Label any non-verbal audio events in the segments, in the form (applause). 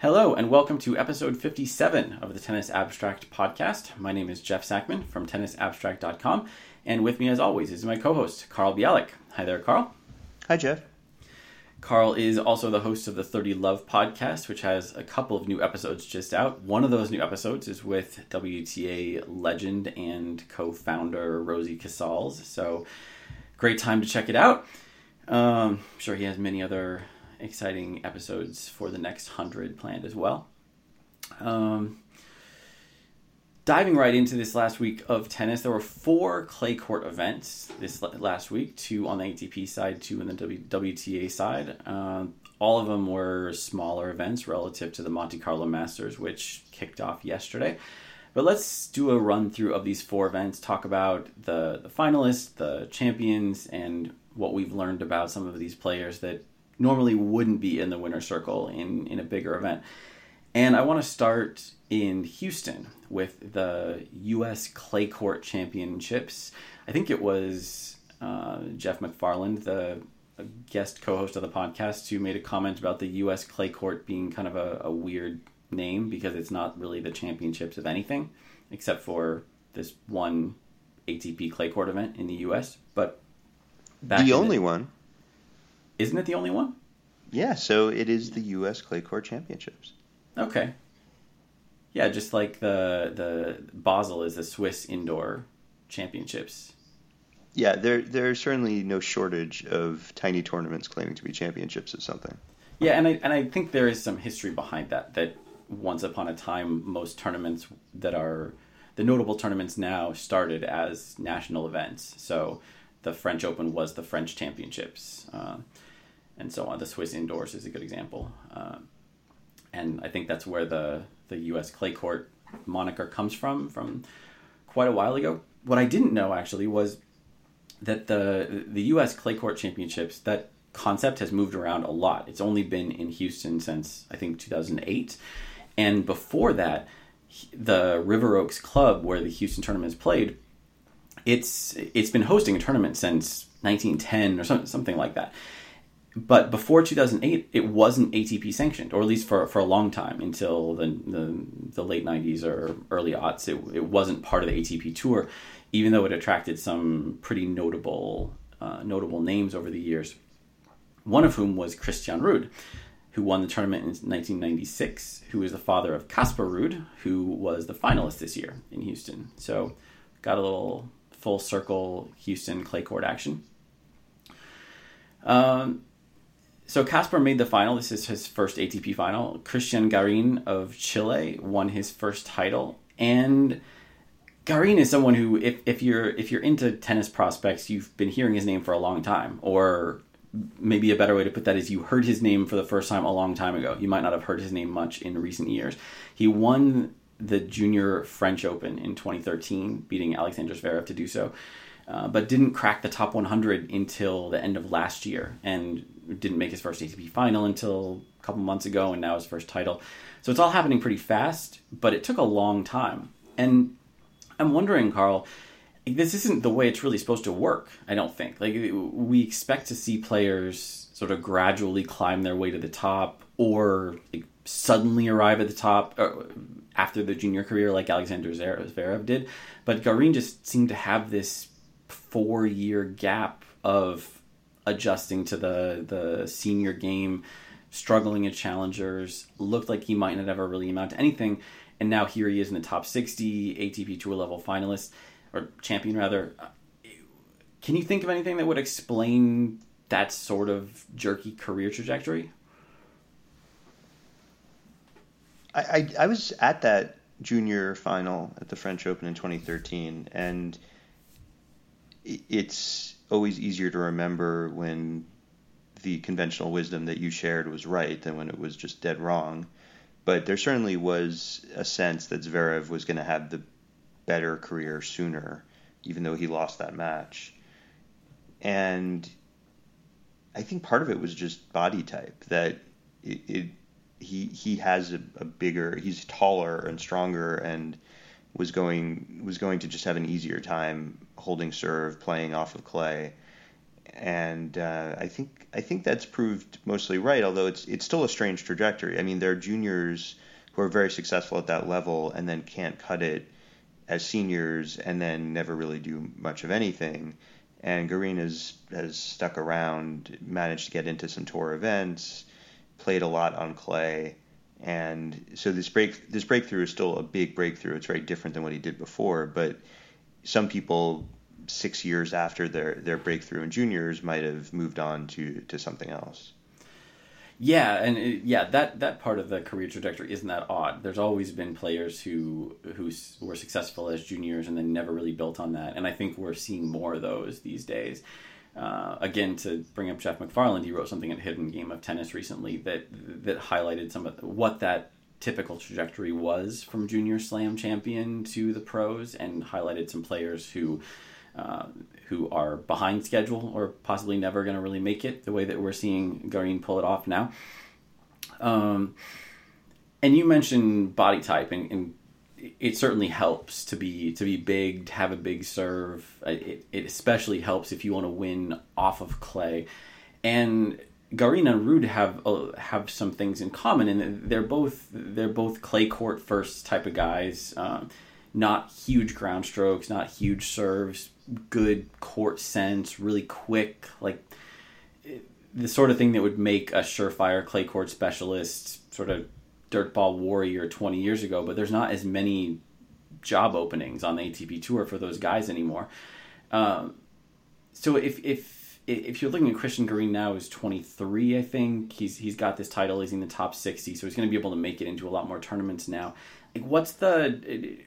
Hello, and welcome to episode 57 of the Tennis Abstract podcast. My name is Jeff Sackmann from tennisabstract.com, and with me, as always, is my co host, Carl Bialik. Hi there, Carl. Hi, Jeff. Carl is also the host of the 30 Love podcast, which has a couple of new episodes just out. One of those new episodes is with WTA legend and co founder Rosie Casals. So, great time to check it out. Um, I'm sure he has many other exciting episodes for the next hundred planned as well. Um, diving right into this last week of tennis, there were four clay court events this last week two on the ATP side, two on the WTA side. Uh, all of them were smaller events relative to the Monte Carlo Masters, which kicked off yesterday. But let's do a run through of these four events, talk about the, the finalists, the champions, and what we've learned about some of these players that normally wouldn't be in the winner circle in, in a bigger event. And I want to start in Houston with the U.S. Clay Court Championships. I think it was uh, Jeff McFarland, the guest co host of the podcast, who made a comment about the U.S. Clay Court being kind of a, a weird name because it's not really the championships of anything except for this one ATP Clay Court event in the U.S. But that's the only the, one. Isn't it the only one? Yeah, so it is the U.S. Clay Court Championships. Okay. Yeah, just like the the Basel is the Swiss indoor championships. Yeah, there there's certainly no shortage of tiny tournaments claiming to be championships of something. Yeah, and I and I think there is some history behind that. That once upon a time, most tournaments that are the notable tournaments now started as national events. So the French Open was the French Championships. Uh, and so on. The Swiss indoors is a good example, uh, and I think that's where the the U.S. clay court moniker comes from from quite a while ago. What I didn't know actually was that the the U.S. clay court championships that concept has moved around a lot. It's only been in Houston since I think 2008, and before that, the River Oaks Club where the Houston tournament is played, it's it's been hosting a tournament since 1910 or something something like that but before 2008 it wasn't atp sanctioned or at least for, for a long time until the, the, the late 90s or early aughts it, it wasn't part of the atp tour even though it attracted some pretty notable uh, notable names over the years one of whom was christian ruud who won the tournament in 1996 who is the father of casper ruud who was the finalist this year in houston. So got a little full circle houston clay court action. Um, so Casper made the final. This is his first ATP final. Christian Garin of Chile won his first title, and Garin is someone who, if, if you're if you're into tennis prospects, you've been hearing his name for a long time, or maybe a better way to put that is you heard his name for the first time a long time ago. You might not have heard his name much in recent years. He won the Junior French Open in 2013, beating Alexander Zverev to do so. Uh, but didn't crack the top 100 until the end of last year and didn't make his first ATP final until a couple months ago and now his first title. So it's all happening pretty fast, but it took a long time. And I'm wondering, Carl, this isn't the way it's really supposed to work, I don't think. Like, we expect to see players sort of gradually climb their way to the top or like, suddenly arrive at the top uh, after the junior career like Alexander Zverev did. But Garin just seemed to have this four year gap of adjusting to the the senior game, struggling at challengers, looked like he might not ever really amount to anything, and now here he is in the top sixty ATP Tour level finalist or champion rather. Can you think of anything that would explain that sort of jerky career trajectory? I, I, I was at that junior final at the French Open in 2013, and it's always easier to remember when the conventional wisdom that you shared was right than when it was just dead wrong. But there certainly was a sense that Zverev was going to have the better career sooner, even though he lost that match. And I think part of it was just body type that it, it he he has a, a bigger he's taller and stronger and was going was going to just have an easier time holding serve, playing off of clay, and uh, I think I think that's proved mostly right. Although it's it's still a strange trajectory. I mean, there are juniors who are very successful at that level and then can't cut it as seniors and then never really do much of anything. And Garin has has stuck around, managed to get into some tour events, played a lot on clay, and so this break this breakthrough is still a big breakthrough. It's very different than what he did before, but some people six years after their, their breakthrough in juniors might have moved on to, to something else. Yeah, and it, yeah, that that part of the career trajectory isn't that odd. There's always been players who who were successful as juniors and then never really built on that, and I think we're seeing more of those these days. Uh, again, to bring up Jeff McFarland, he wrote something at Hidden Game of Tennis recently that that highlighted some of what that typical trajectory was from junior slam champion to the pros, and highlighted some players who uh, who are behind schedule or possibly never going to really make it the way that we're seeing Garin pull it off now. Um, and you mentioned body type, and, and, it certainly helps to be to be big, to have a big serve. It, it especially helps if you want to win off of clay. And Garin and Ruud have uh, have some things in common, and they're both they're both clay court first type of guys. Um, not huge ground strokes, not huge serves, good court sense, really quick, like the sort of thing that would make a surefire clay court specialist, sort of dirtball warrior 20 years ago. But there's not as many job openings on the ATP tour for those guys anymore. Um, so if if if you're looking at Christian Garin now, is 23, I think he's he's got this title. He's in the top 60, so he's going to be able to make it into a lot more tournaments now. Like, what's the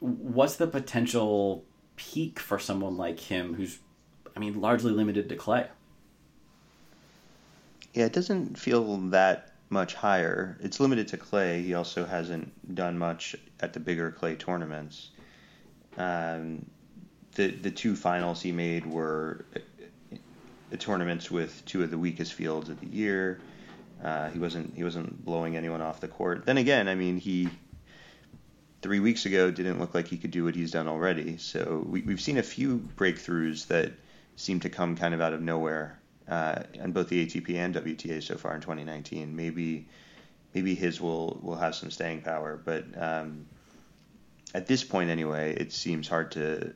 what's the potential peak for someone like him who's, I mean, largely limited to clay? Yeah, it doesn't feel that much higher. It's limited to clay. He also hasn't done much at the bigger clay tournaments. Um, the the two finals he made were the tournaments with two of the weakest fields of the year. Uh, he wasn't he wasn't blowing anyone off the court. Then again, I mean he three weeks ago didn't look like he could do what he's done already. So we, have seen a few breakthroughs that seem to come kind of out of nowhere uh, on both the ATP and WTA so far in 2019. Maybe maybe his will will have some staying power, but um, at this point anyway, it seems hard to.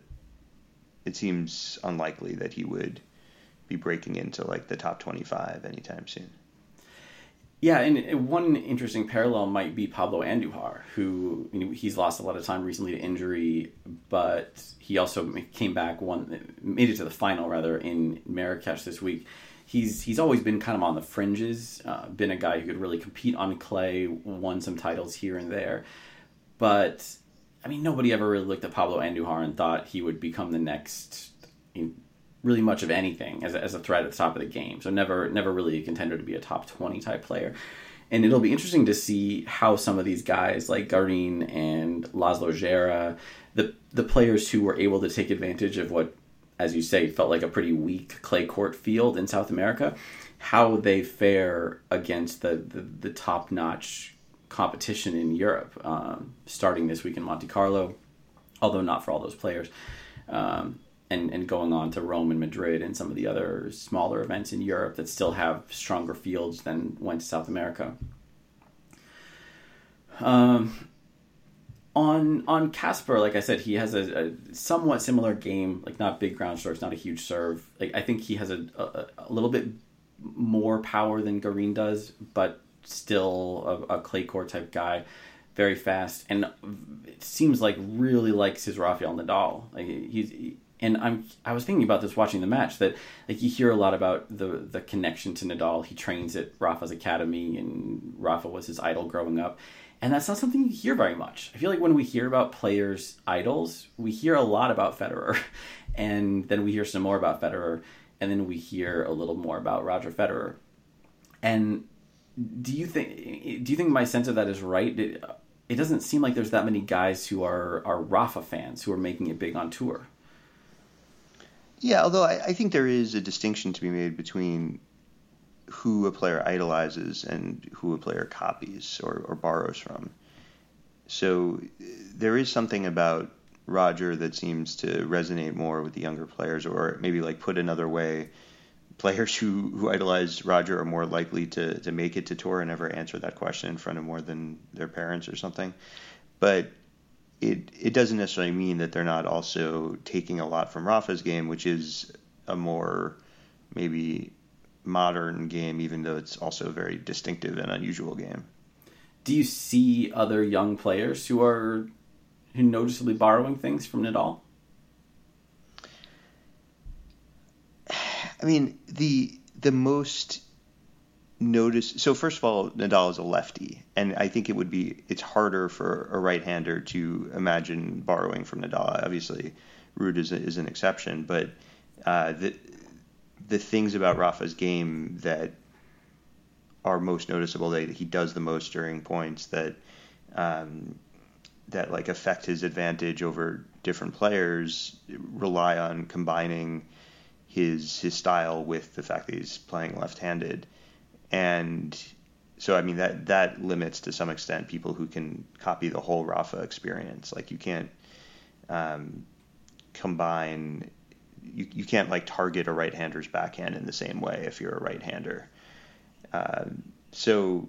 It seems unlikely that he would be breaking into like the top 25 anytime soon. Yeah, and one interesting parallel might be Pablo Andujar, who you know, he's lost a lot of time recently to injury, but he also came back, one made it to the final rather in Marrakesh this week. He's he's always been kind of on the fringes, uh, been a guy who could really compete on clay, won some titles here and there, but I mean nobody ever really looked at Pablo Andujar and thought he would become the next. You know, really much of anything as a, as a threat at the top of the game. So never never really a contender to be a top 20 type player. And it'll be interesting to see how some of these guys like Garin and Laslo Djere, the the players who were able to take advantage of what as you say felt like a pretty weak clay court field in South America, how they fare against the the, the top notch competition in Europe, um, starting this week in Monte Carlo, although not for all those players. Um, and, and going on to Rome and Madrid and some of the other smaller events in Europe that still have stronger fields than went to South America. Um, on on Casper, like I said, he has a, a, somewhat similar game, like not big ground strokes, not a huge serve. Like I think he has a, a, a little bit more power than Garin does, but still a, clay court type guy, very fast, and it seems like really likes his Rafael Nadal. Like he's and I'm I was thinking about this watching the match that like you hear a lot about the the connection to Nadal. He trains at Rafa's academy, and Rafa was his idol growing up. And that's not something you hear very much. I feel like when we hear about players' idols, we hear a lot about Federer, (laughs) and then we hear some more about Federer, and then we hear a little more about Roger Federer. And do you think do you think my sense of that is right? It doesn't seem like there's that many guys who are are Rafa fans who are making it big on tour. Yeah, although I, I think there is a distinction to be made between who a player idolizes and who a player copies or, or borrows from. So there is something about Roger that seems to resonate more with the younger players, or maybe like put another way, players who, who idolize Roger are more likely to, to make it to tour and never answer that question in front of more than their parents or something. But it it doesn't necessarily mean that they're not also taking a lot from Rafa's game, which is a more maybe modern game, even though it's also a very distinctive and unusual game. Do you see other young players who are who noticeably borrowing things from Nadal? (sighs) I mean, the the most notice so first of all Nadal is a lefty and I think it would be it's harder for a right-hander to imagine borrowing from Nadal. Obviously Ruud is, is an exception but uh, the the things about Rafa's game that are most noticeable that he does the most during points that um, that like affect his advantage over different players rely on combining his his style with the fact that he's playing left-handed and so I mean that that limits to some extent people who can copy the whole Rafa experience. Like you can't um, combine, you, you can't like target a right-hander's backhand in the same way if you're a right-hander. Uh, so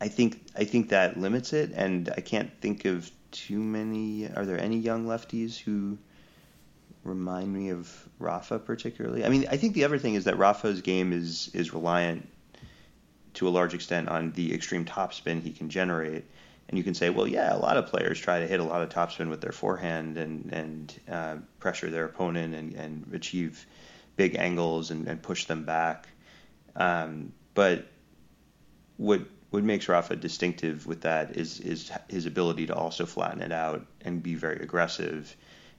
I think I think that limits it, and I can't think of too many. Are there any young lefties who remind me of Rafa particularly. I mean, I think the other thing is that Rafa's game is is reliant to a large extent on the extreme topspin he can generate. And you can say, well, yeah, a lot of players try to hit a lot of topspin with their forehand and and uh, pressure their opponent and, and achieve big angles and, and push them back. Um, but what what makes Rafa distinctive with that is is his ability to also flatten it out and be very aggressive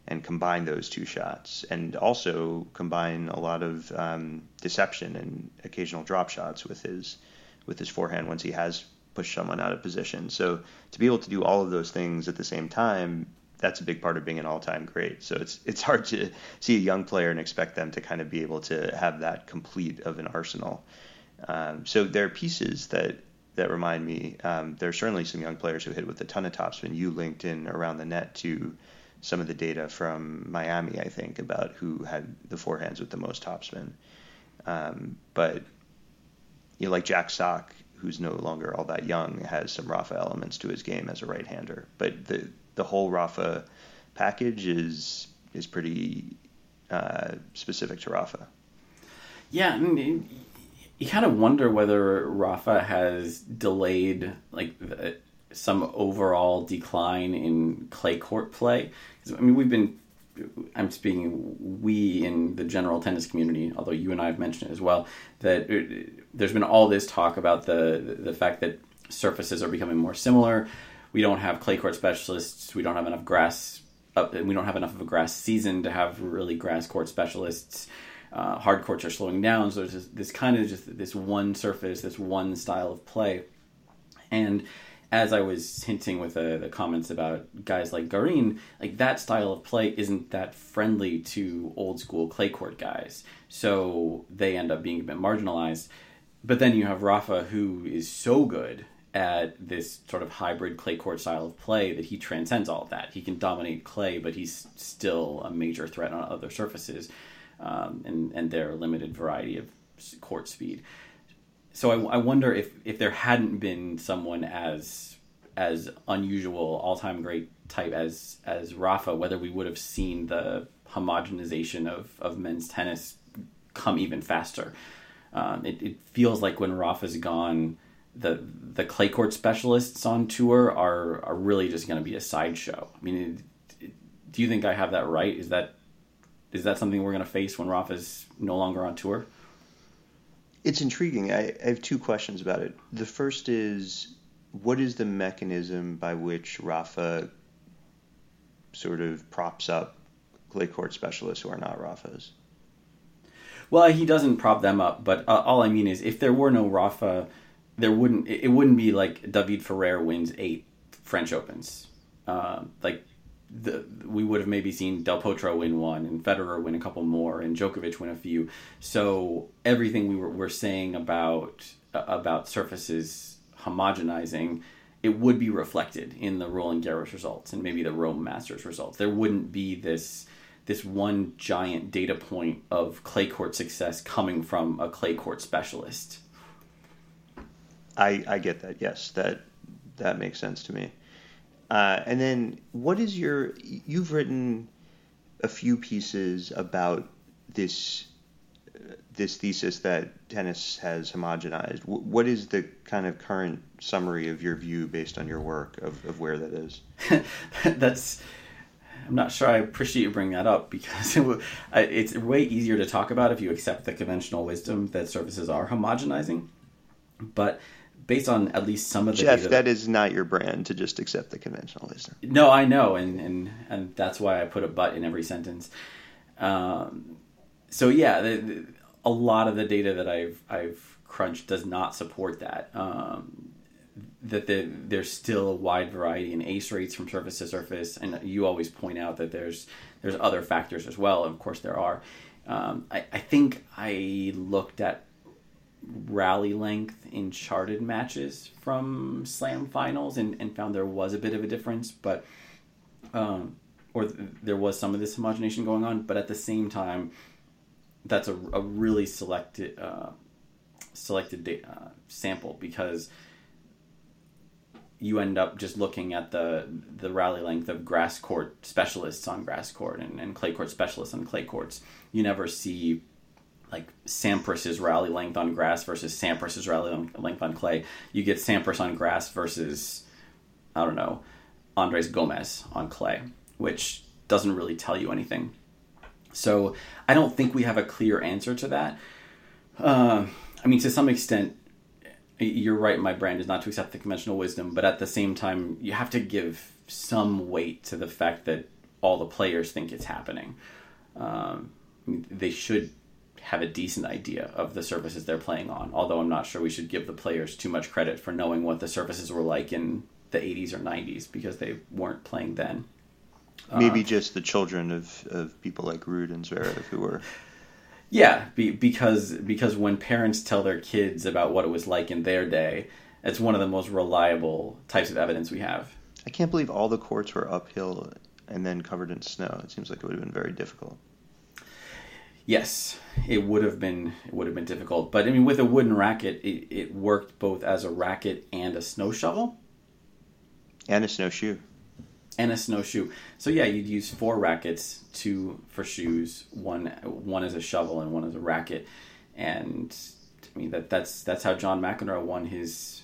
and combine those two shots, and also combine a lot of um, deception and occasional drop shots with his with his forehand once he has pushed someone out of position. So to be able to do all of those things at the same time, that's a big part of being an all-time great. So it's it's hard to see a young player and expect them to kind of be able to have that complete of an arsenal. Um, so there are pieces that that remind me. Um, there are certainly some young players who hit with a ton of topspin. You linked in around the net to some of the data from Miami, I think, about who had the forehands with the most topspin. Um, but you know, like Jack Sock, who's no longer all that young, has some Rafa elements to his game as a right-hander. But the the whole Rafa package is is pretty uh, specific to Rafa. Yeah, I mean, you kind of wonder whether Rafa has delayed like some overall decline in clay court play. I mean, we've been, I'm speaking we in the general tennis community, although you and I have mentioned it as well, that it, there's been all this talk about the the fact that surfaces are becoming more similar. We don't have clay court specialists. We don't have enough grass. Up, we don't have enough of a grass season to have really grass court specialists. Uh, hard courts are slowing down, so there's this, this kind of just this one surface, this one style of play, and as I was hinting with the, the comments about guys like Garin, like that style of play isn't that friendly to old school clay court guys. So they end up being a bit marginalized. But then you have Rafa, who is so good at this sort of hybrid clay court style of play that he transcends all of that. He can dominate clay, but he's still a major threat on other surfaces um, and, and their limited variety of court speed so I, I, wonder if if there hadn't been someone as as unusual all time great type as as Rafa, whether we would have seen the homogenization of of men's tennis come even faster. Um, it, it feels like when Rafa's gone, the the clay court specialists on tour are are really just going to be a sideshow. I mean, it, it, do you think I have that right? Is that is that something we're going to face when Rafa's no longer on tour? It's intriguing. I, I have two questions about it. The first is what is the mechanism by which Rafa sort of props up clay court specialists who are not Rafas? Well, he doesn't prop them up, but uh, all I mean is if there were no Rafa, there wouldn't it wouldn't be like David Ferrer wins eight French Opens. Uh, like the, we would have maybe seen Del Potro win one and Federer win a couple more and Djokovic win a few. So everything we were, were saying about about surfaces homogenizing, it would be reflected in the Roland Garros results and maybe the Rome Masters results. There wouldn't be this this one giant data point of clay court success coming from a clay court specialist. I I get that. Yes, that that makes sense to me. Uh, and then, what is your? You've written a few pieces about this this thesis that tennis has homogenized. What is the kind of current summary of your view based on your work of, of where that is? (laughs) That's I'm not sure I appreciate you bringing that up because (laughs) it, it's way easier to talk about if you accept the conventional wisdom that surfaces are homogenizing. But based on at least some of the Jeff, data, that is not your brand to just accept the conventional wisdom. No, I know, and and and that's why I put a but in every sentence. Um, so yeah, the, the, a lot of the data that I've I've crunched does not support that. Um, that the, there's still a wide variety in ace rates from surface to surface, and you always point out that there's there's other factors as well. Of course, there are. Um, I, I think I looked at rally length in charted matches from slam finals and, and found there was a bit of a difference but um, or th- there was some of this homogenation going on but at the same time that's a, a really selected uh, selected da- uh, sample because you end up just looking at the the rally length of grass court specialists on grass court and, and clay court specialists on clay courts. You never see like Sampras's rally length on grass versus Sampras's rally length on clay. You get Sampras on grass versus I don't know Andres Gomez on clay, which doesn't really tell you anything. So I don't think we have a clear answer to that. Uh, I mean, to some extent, you're right. My brand is not to accept the conventional wisdom, but at the same time, you have to give some weight to the fact that all the players think it's happening. Um, they should have a decent idea of the surfaces they're playing on. Although I'm not sure we should give the players too much credit for knowing what the surfaces were like in the 80s or 90s because they weren't playing then. Maybe uh, just the children of, of people like Ruud and Zverev who were. Yeah, be, because because when parents tell their kids about what it was like in their day, it's one of the most reliable types of evidence we have. I can't believe all the courts were uphill and then covered in snow. It seems like it would have been very difficult. Yes, it would have been it would have been difficult, but I mean, with a wooden racket, it, it worked both as a racket and a snow shovel, and a snowshoe, and a snowshoe. So yeah, you'd use four rackets, two for shoes, one one as a shovel, and one as a racket, and I mean that that's that's how John McEnroe won his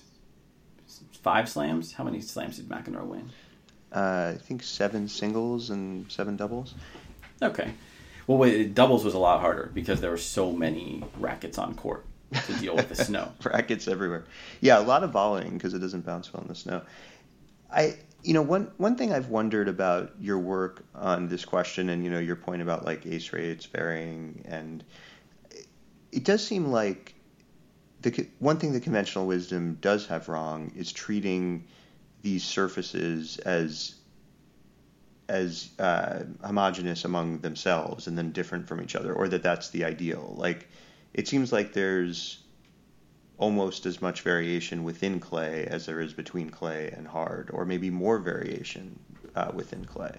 five slams. How many slams did McEnroe win? Uh, I think seven singles and seven doubles. Okay. Well, wait, doubles was a lot harder because there were so many rackets on court to deal with the (laughs) snow. rackets everywhere. Yeah, a lot of volleying because it doesn't bounce well in the snow. I, you know, one one thing I've wondered about your work on this question, and you know, your point about like ace rates varying, and it does seem like the one thing the conventional wisdom does have wrong is treating these surfaces as as uh, homogenous among themselves and then different from each other, or that that's the ideal. Like, it seems like there's almost as much variation within clay as there is between clay and hard, or maybe more variation uh, within clay.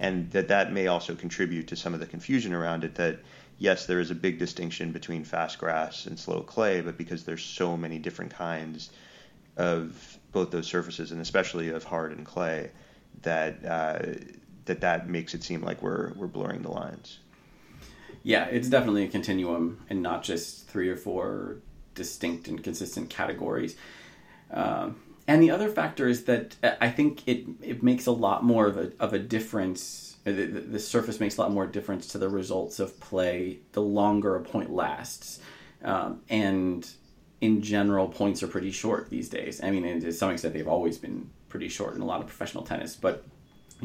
And that that may also contribute to some of the confusion around it that, yes, there is a big distinction between fast grass and slow clay, but because there's so many different kinds of both those surfaces, and especially of hard and clay, that uh, that that makes it seem like we're we're blurring the lines. Yeah, it's definitely a continuum and not just three or four distinct and consistent categories. Um, and the other factor is that uh, I think it it makes a lot more of a of a difference. Uh, the, the surface makes a lot more difference to the results of play the longer a point lasts, um, and in general, points are pretty short these days. I mean, to some extent, they've always been pretty short in a lot of professional tennis. But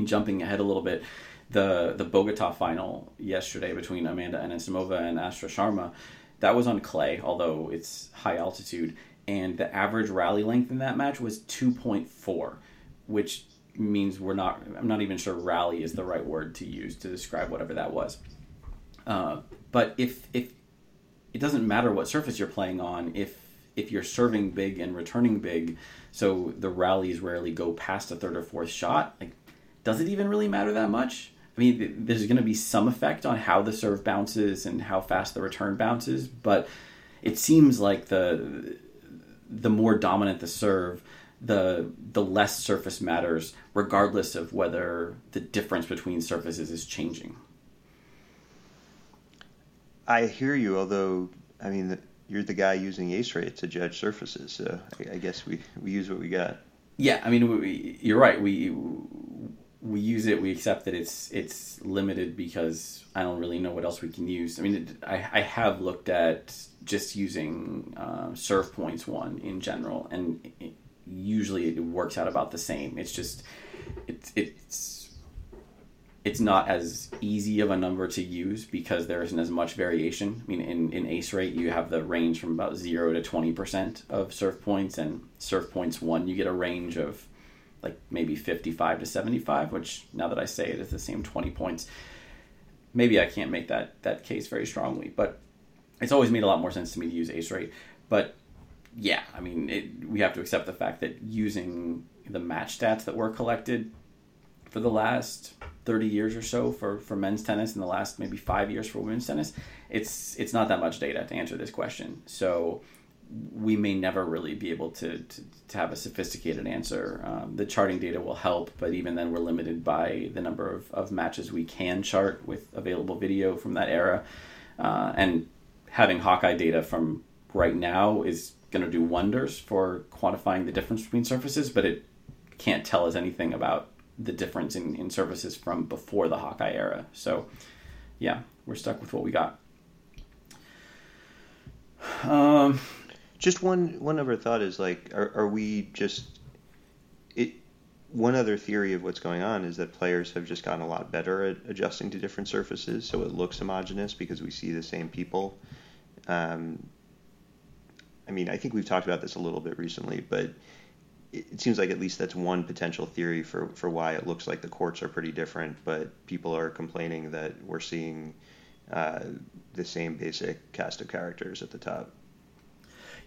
jumping ahead a little bit, the the Bogota final yesterday between Amanda Anisimova and Astra Sharma, that was on clay, although it's high altitude, and the average rally length in that match was two point four, which means we're not. I'm not even sure rally is the right word to use to describe whatever that was. Uh, but if if it doesn't matter what surface you're playing on, if if you're serving big and returning big, so the rallies rarely go past a third or fourth shot. Like, does it even really matter that much? I mean, there's going to be some effect on how the serve bounces and how fast the return bounces, but it seems like the the more dominant the serve, the the less surface matters, regardless of whether the difference between surfaces is changing. I hear you, although I mean you're the guy using ace rate to judge surfaces, so I, I guess we, we use what we got. Yeah, I mean we, you're right. We we use it. We accept that it's it's limited because I don't really know what else we can use. I mean, it, I I have looked at just using uh, serve points won in general, and it, usually it works out about the same. It's just it's it's it's not as easy of a number to use because there isn't as much variation. I mean, in, in ace rate, you have the range from about 0 to 20% of serve points, and serve points 1, you get a range of like maybe 55 to 75, which now that I say it is the same 20 points. Maybe I can't make that, that case very strongly, but it's always made a lot more sense to me to use ace rate. But yeah, I mean, it, we have to accept the fact that using the match stats that were collected for the last 30 years or so for, for men's tennis and the last maybe five years for women's tennis, it's it's not that much data to answer this question. So we may never really be able to, to, to have a sophisticated answer. Um, the charting data will help, but even then, we're limited by the number of, of matches we can chart with available video from that era. Uh, and having Hawkeye data from right now is going to do wonders for quantifying the difference between surfaces, but it can't tell us anything about the difference in, in services from before the Hawkeye era. So, yeah, we're stuck with what we got. Um, just one one other thought is like, are, are we just it? One other theory of what's going on is that players have just gotten a lot better at adjusting to different surfaces, so it looks homogenous because we see the same people. Um, I mean, I think we've talked about this a little bit recently, but it seems like at least that's one potential theory for, for why it looks like the courts are pretty different, but people are complaining that we're seeing uh, the same basic cast of characters at the top.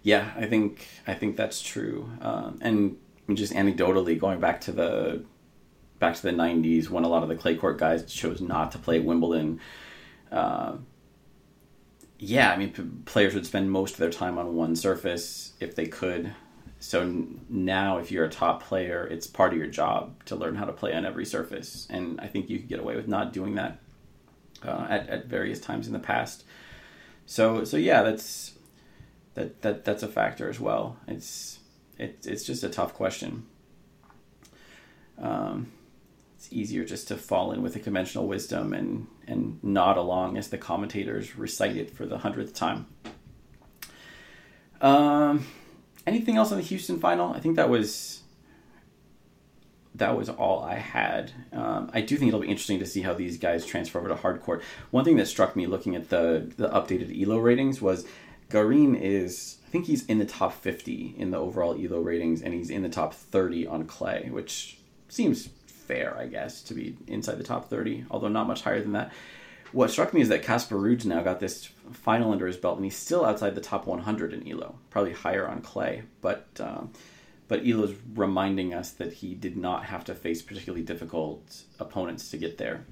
Yeah, I think I think that's true, um, and just anecdotally going back to the back to the '90s when a lot of the clay court guys chose not to play Wimbledon. Uh, yeah, I mean, p- players would spend most of their time on one surface if they could so now if you're a top player it's part of your job to learn how to play on every surface. And i think you could get away with not doing that uh, at, at various times in the past. So so yeah that's that, that that's a factor as well. It's it, it's just a tough question. Um, it's easier just to fall in with the conventional wisdom and and nod along as the commentators recite it for the hundredth time. Um anything else on the Houston final? I think that was that was all I had. Um, I do think it'll be interesting to see how these guys transfer over to hard court. One thing that struck me looking at the the updated Elo ratings was Garin is I think he's in the top 50 in the overall Elo ratings, and he's in the top 30 on clay, which seems fair, I guess, to be inside the top 30, although not much higher than that what struck me is that Casper Ruud now got this final under his belt, and he's still outside the top 100 in Elo, probably higher on clay. But um, but Elo's reminding us that he did not have to face particularly difficult opponents to get there.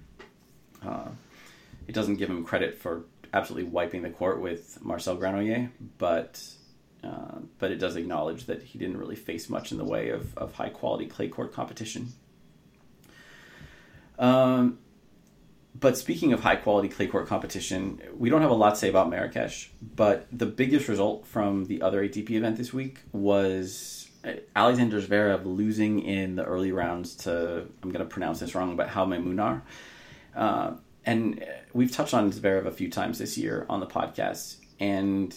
Uh, it doesn't give him credit for absolutely wiping the court with Marcel Granollers, but uh, but it does acknowledge that he didn't really face much in the way of, of high quality clay court competition. Um, but speaking of high quality clay court competition, we don't have a lot to say about Marrakesh. But the biggest result from the other ATP event this week was uh, Alexander Zverev losing in the early rounds to I'm going to pronounce this wrong, but Jaume Munar. Uh, and we've touched on Zverev a few times this year on the podcast. And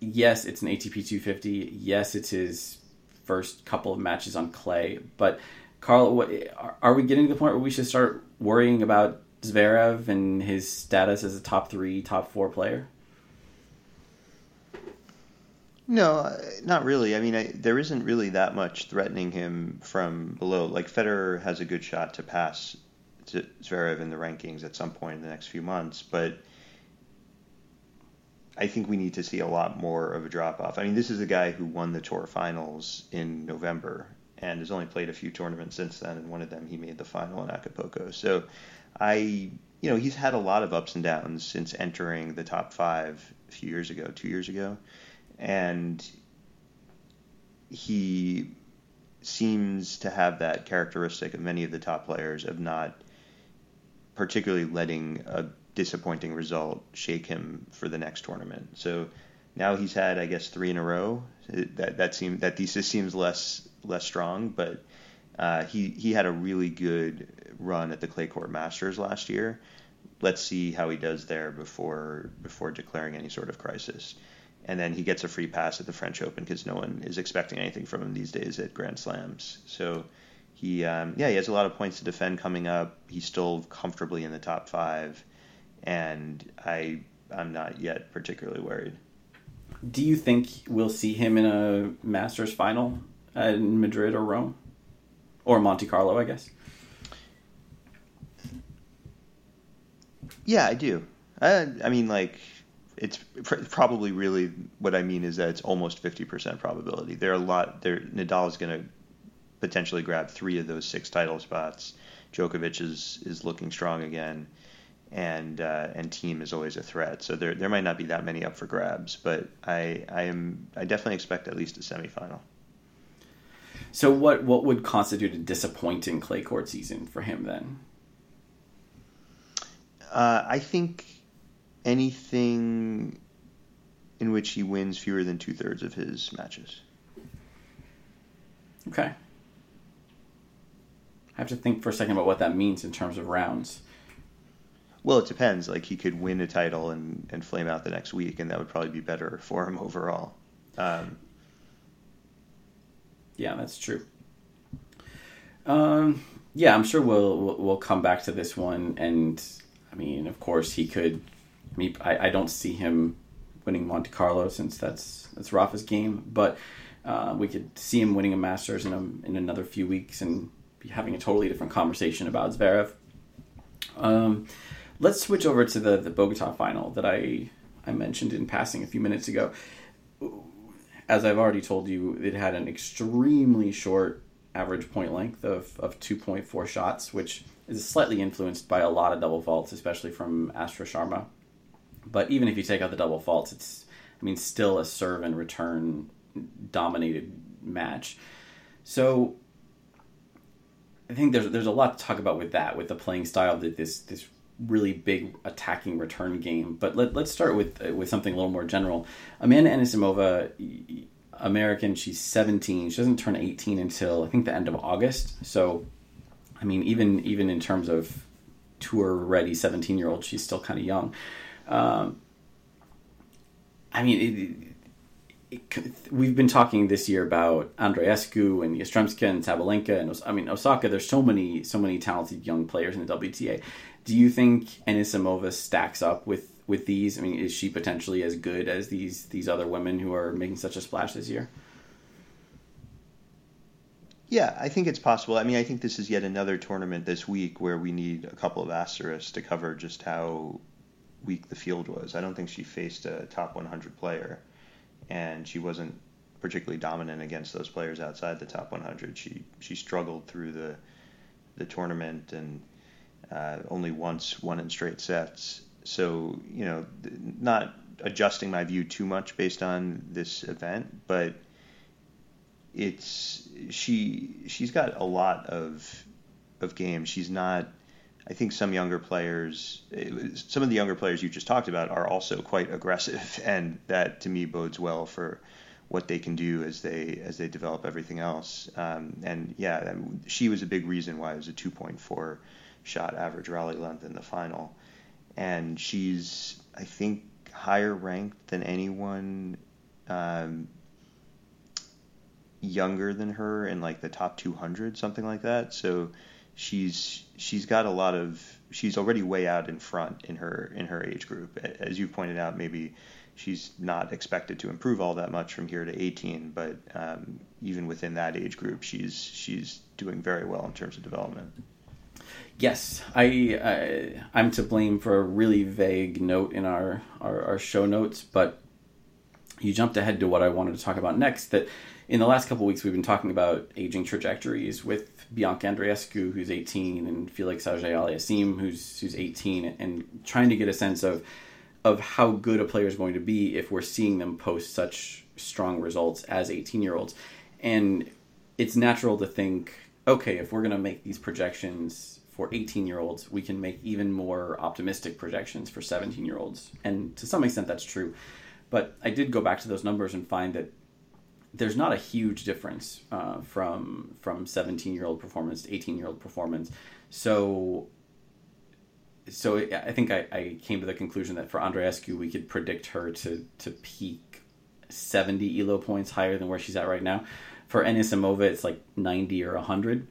yes, it's an ATP 250. Yes, it's his first couple of matches on clay. But Carl, what, are we getting to the point where we should start worrying about Zverev and his status as a top three, top four player? No, uh, not really. I mean, I, there isn't really that much threatening him from below. Like Federer has a good shot to pass Zverev in the rankings at some point in the next few months, but I think we need to see a lot more of a drop off. I mean, this is a guy who won the tour finals in November, and has only played a few tournaments since then. And one of them, he made the final in Acapulco. So, I, you know, he's had a lot of ups and downs since entering the top five a few years ago, two years ago, and he seems to have that characteristic of many of the top players of not particularly letting a disappointing result shake him for the next tournament. So now he's had, I guess, three in a row. That that seems that thesis seems less less strong, but uh, he he had a really good run at the clay court Masters last year. Let's see how he does there before before declaring any sort of crisis. And then he gets a free pass at the French Open because no one is expecting anything from him these days at Grand Slams. So he um, yeah he has a lot of points to defend coming up. He's still comfortably in the top five, and I I'm not yet particularly worried. Do you think we'll see him in a Masters final in Madrid or Rome, or Monte Carlo? I guess. Yeah, I do. I, I mean, like, it's pr- probably really what I mean is that it's almost 50% probability. There are a lot. There, Nadal is going to potentially grab three of those six title spots. Djokovic is is looking strong again, and uh, and Thiem is always a threat. So there there might not be that many up for grabs, but I I am I definitely expect at least a semifinal. So what what would constitute a disappointing clay court season for him then? Uh, I think anything in which he wins fewer than two thirds of his matches. Okay. I have to think for a second about what that means in terms of rounds. Well, it depends. Like he could win a title and, and flame out the next week, and that would probably be better for him overall. Um, yeah, that's true. Um, yeah, I'm sure we'll, we'll, we'll come back to this one, and I mean, of course, he could. Me, I, I don't see him winning Monte Carlo since that's that's Rafa's game, but uh, we could see him winning a Masters in a, in another few weeks and be having a totally different conversation about Zverev. Um, let's switch over to the the Bogota final that I I mentioned in passing a few minutes ago. As I've already told you, it had an extremely short average point length of, of 2.4 shots, which is slightly influenced by a lot of double faults, especially from Astra Sharma. But even if you take out the double faults, it's I mean still a serve and return dominated match. So I think there's there's a lot to talk about with that, with the playing style that this this really big attacking return game. But let, let's start with uh, with something a little more general. Amanda Anisimova, American, she's 17. She doesn't turn 18 until I think the end of August. So I mean, even even in terms of tour ready 17 year old, she's still kind of young. Um, I mean, it, it, we've been talking this year about Andreescu and Yastremska and Sabalenka and I mean Osaka. There's so many so many talented young players in the WTA. Do you think Anisimova stacks up with with these? I mean, is she potentially as good as these these other women who are making such a splash this year? Yeah, I think it's possible. I mean, I think this is yet another tournament this week where we need a couple of asterisks to cover just how weak the field was. I don't think she faced a top 100 player, and she wasn't particularly dominant against those players outside the top 100. She she struggled through the the tournament and uh, only once won in straight sets. So you know, not adjusting my view too much based on this event, but it's she she's got a lot of of games. She's not. I think some younger players, some of the younger players you just talked about, are also quite aggressive, (laughs) and that to me bodes well for what they can do as they as they develop everything else. Um, and yeah, she was a big reason why it was a 2.4 shot average rally length in the final, and she's I think higher ranked than anyone um, younger than her in like the top 200 something like that. So she's she's got a lot of she's already way out in front in her in her age group. As you pointed out maybe she's not expected to improve all that much from here to 18 but um, even within that age group she's she's doing very well in terms of development Yes, I, I am to blame for a really vague note in our, our, our show notes, but you jumped ahead to what I wanted to talk about next. That in the last couple weeks, we've been talking about aging trajectories with Bianca Andreescu, who's 18, and Felix Auger-Aliassime, who's who's 18, and trying to get a sense of of how good a player is going to be if we're seeing them post such strong results as 18 year olds. And it's natural to think, okay, if we're going to make these projections for 18 year olds, we can make even more optimistic projections for 17 year olds. And to some extent, that's true. But I did go back to those numbers and find that there's not a huge difference uh, from from 17 year old performance to 18 year old performance. So so I think I, I, came to the conclusion that for Andreescu, we could predict her to to peak 70 elo points higher than where she's at right now. For Anisimova, it's like 90 or 100.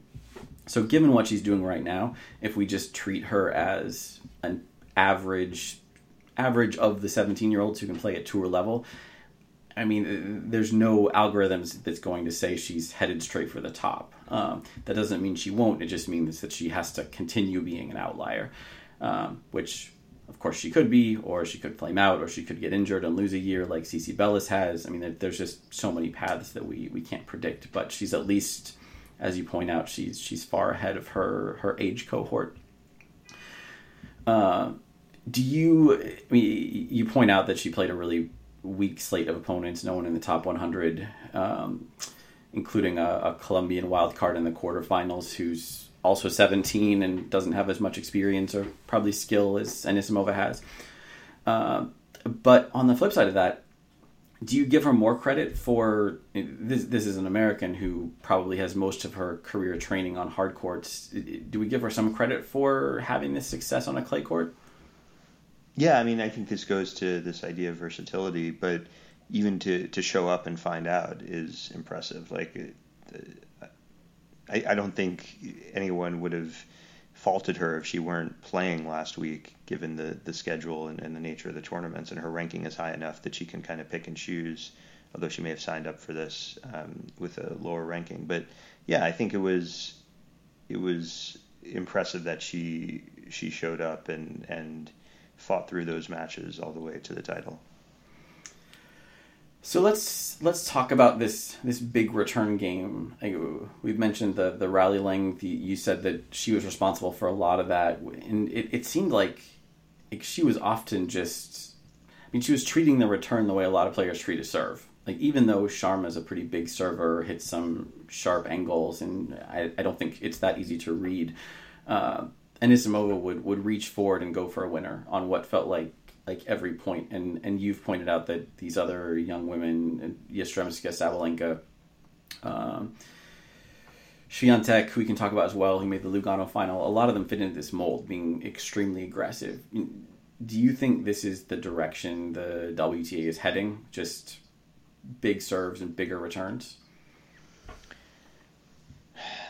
So given what she's doing right now, if we just treat her as an average average of the 17 year olds who can play at tour level, I mean, there's no algorithms that's going to say she's headed straight for the top. Um, that doesn't mean she won't. It just means that she has to continue being an outlier, um, which, of course, she could be, or she could flame out, or she could get injured and lose a year like CiCi Bellis has. I mean, there's just so many paths that we, we can't predict. But she's at least, as you point out, she's she's far ahead of her her age cohort. Uh, do you? I mean, you point out that she played a really weak slate of opponents, no one in the top 100, um, including a, a, Colombian wild card in the quarterfinals who's also 17 and doesn't have as much experience or probably skill as Anisimova has. Uh, but on the flip side of that, do you give her more credit for this? This is an American who probably has most of her career training on hard courts. Do we give her some credit for having this success on a clay court? Yeah, I mean, I think this goes to this idea of versatility, but even to, to show up and find out is impressive. Like, I, I don't think anyone would have faulted her if she weren't playing last week, given the, the schedule and, and the nature of the tournaments, and her ranking is high enough that she can kind of pick and choose. Although she may have signed up for this um, with a lower ranking, but yeah, I think it was it was impressive that she she showed up and and fought through those matches all the way to the title. So let's let's talk about this this big return game. We've mentioned the the rally length. You said that she was responsible for a lot of that, and it, it seemed like, like she was often just. I mean, she was treating the return the way a lot of players treat a serve. Like even though Sharma is a pretty big server, hits some sharp angles, and I, I don't think it's that easy to read. Uh, Anisimova would would reach forward and go for a winner on what felt like like every point. And and you've pointed out that these other young women, Yastremska, Sabalenka, um, Swiatek, who we can talk about as well, who made the Lugano final, a lot of them fit into this mold, being extremely aggressive. Mm, do you think this is the direction the WTA is heading? Just big serves and bigger returns?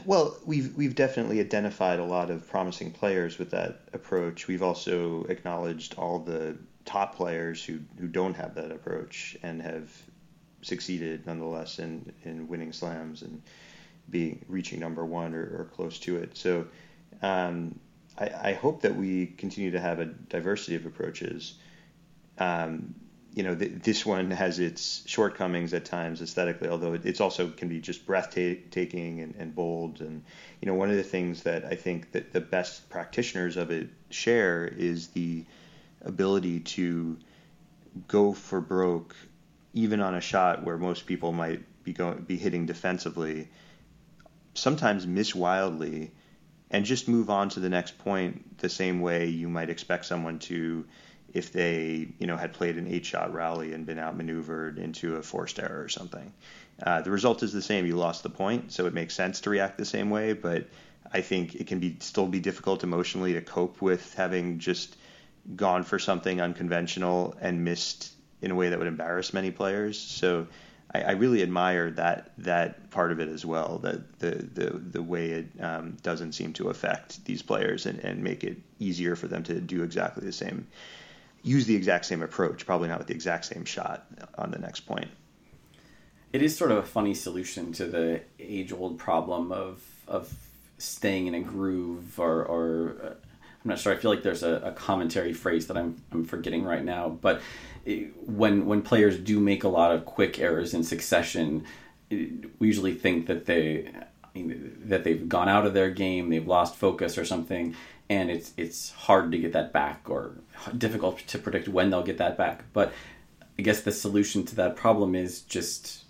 Well, we've we've definitely identified a lot of promising players with that approach. We've also acknowledged all the top players who, who don't have that approach and have succeeded nonetheless in, in winning slams and being reaching number one or, or close to it. So um, I, I, hope that we continue to have a diversity of approaches. Um, you know, th- this one has its shortcomings at times aesthetically, although it, it's also can be just breathtaking and, and bold. And you know, one of the things that I think that the best practitioners of it share is the ability to go for broke, even on a shot where most people might be going be hitting defensively. Sometimes miss wildly, and just move on to the next point the same way you might expect someone to if they you know had played an eight shot rally and been outmaneuvered into a forced error or something. Uh, the result is the same. You lost the point, so it makes sense to react the same way. But I think it can be still be difficult emotionally to cope with having just gone for something unconventional and missed in a way that would embarrass many players. So I, I really admire that that part of it as well. That the the the way it um, doesn't seem to affect these players and, and make it easier for them to do exactly the same use the exact same approach, probably not with the exact same shot on the next point. It is sort of a funny solution to the age old problem of of staying in a groove or, or I'm not sure. I feel like there's a, a, commentary phrase that I'm I'm forgetting right now, but it, when when players do make a lot of quick errors in succession, we usually think that they that they've gone out of their game, they've lost focus or something, and it's it's hard to get that back or difficult to predict when they'll get that back. But I guess the solution to that problem is just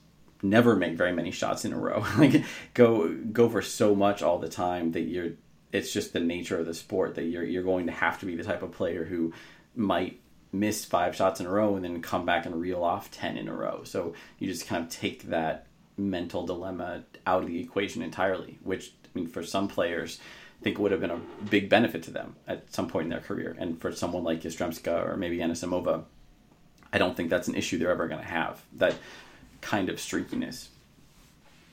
never make very many shots in a row. (laughs) like go go for so much all the time that you're it's just the nature of the sport that you're you're going to have to be the type of player who might miss five shots in a row and then come back and reel off 10 in a row. So you just kind of take that mental dilemma out of the equation entirely, which I mean for some players I think would have been a big benefit to them at some point in their career. And for someone like Yastremska or maybe Anisimova, I don't think that's an issue they're ever going to have. That kind of streakiness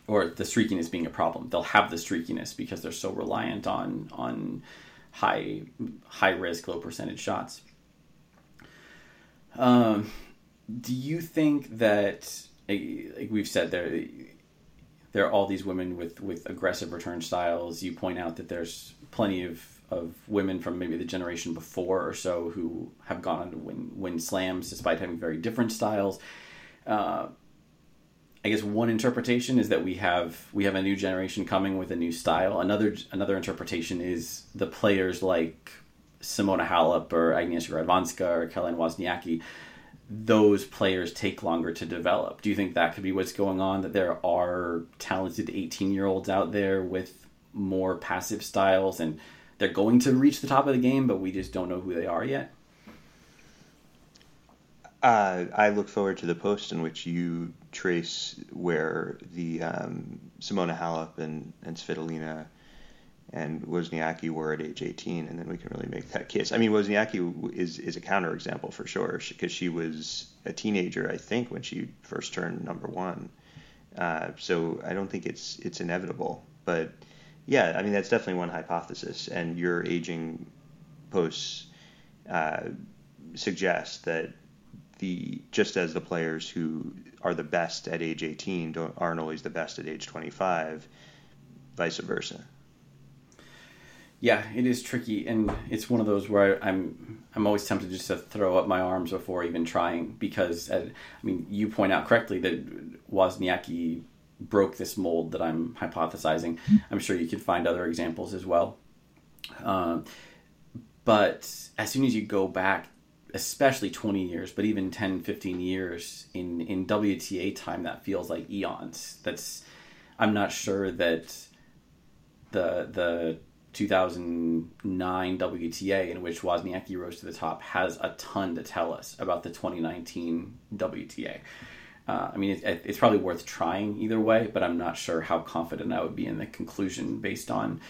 or the streakiness being a problem. They'll have the streakiness because they're so reliant on on high high risk, low percentage shots. Um, do you think that, like we've said, there there are all these women with with aggressive return styles. You point out that there's plenty of of women from maybe the generation before or so who have gone on to win win slams despite having very different styles. Uh, I guess one interpretation is that we have we have a new generation coming with a new style. Another another interpretation is the players like Simona Halep or Agnieszka Radwanska or Caroline Wozniacki. Those players take longer to develop. Do you think that could be what's going on? That there are talented 18 year olds out there with more passive styles and they're going to reach the top of the game, but we just don't know who they are yet? Uh, I look forward to the post in which you trace where the um, Simona Halep and, and Svitolina and Wozniacki were at age 18, and then we can really make that case. I mean, Wozniacki is is a counterexample for sure, because she was a teenager, I think, when she first turned number one. Uh, so I don't think it's it's inevitable, but yeah, I mean that's definitely one hypothesis, and your aging posts uh, suggest that the just as the players who are the best at age 18 don't, aren't always the best at age 25, vice versa. Yeah, it is tricky, and it's one of those where I, am I'm always tempted just to throw up my arms before even trying because uh, I mean you point out correctly that Wozniacki broke this mold that I'm hypothesizing. I'm sure you could find other examples as well. Um, but as soon as you go back especially 20 years, but even 10, 15 years in, in WTA time, that feels like eons. That's, I'm not sure that the, the 2009 WTA in which Wozniacki rose to the top has a ton to tell us about the 2019 WTA. Uh, I mean, it, it's probably worth trying either way, but I'm not sure how confident I would be in the conclusion based on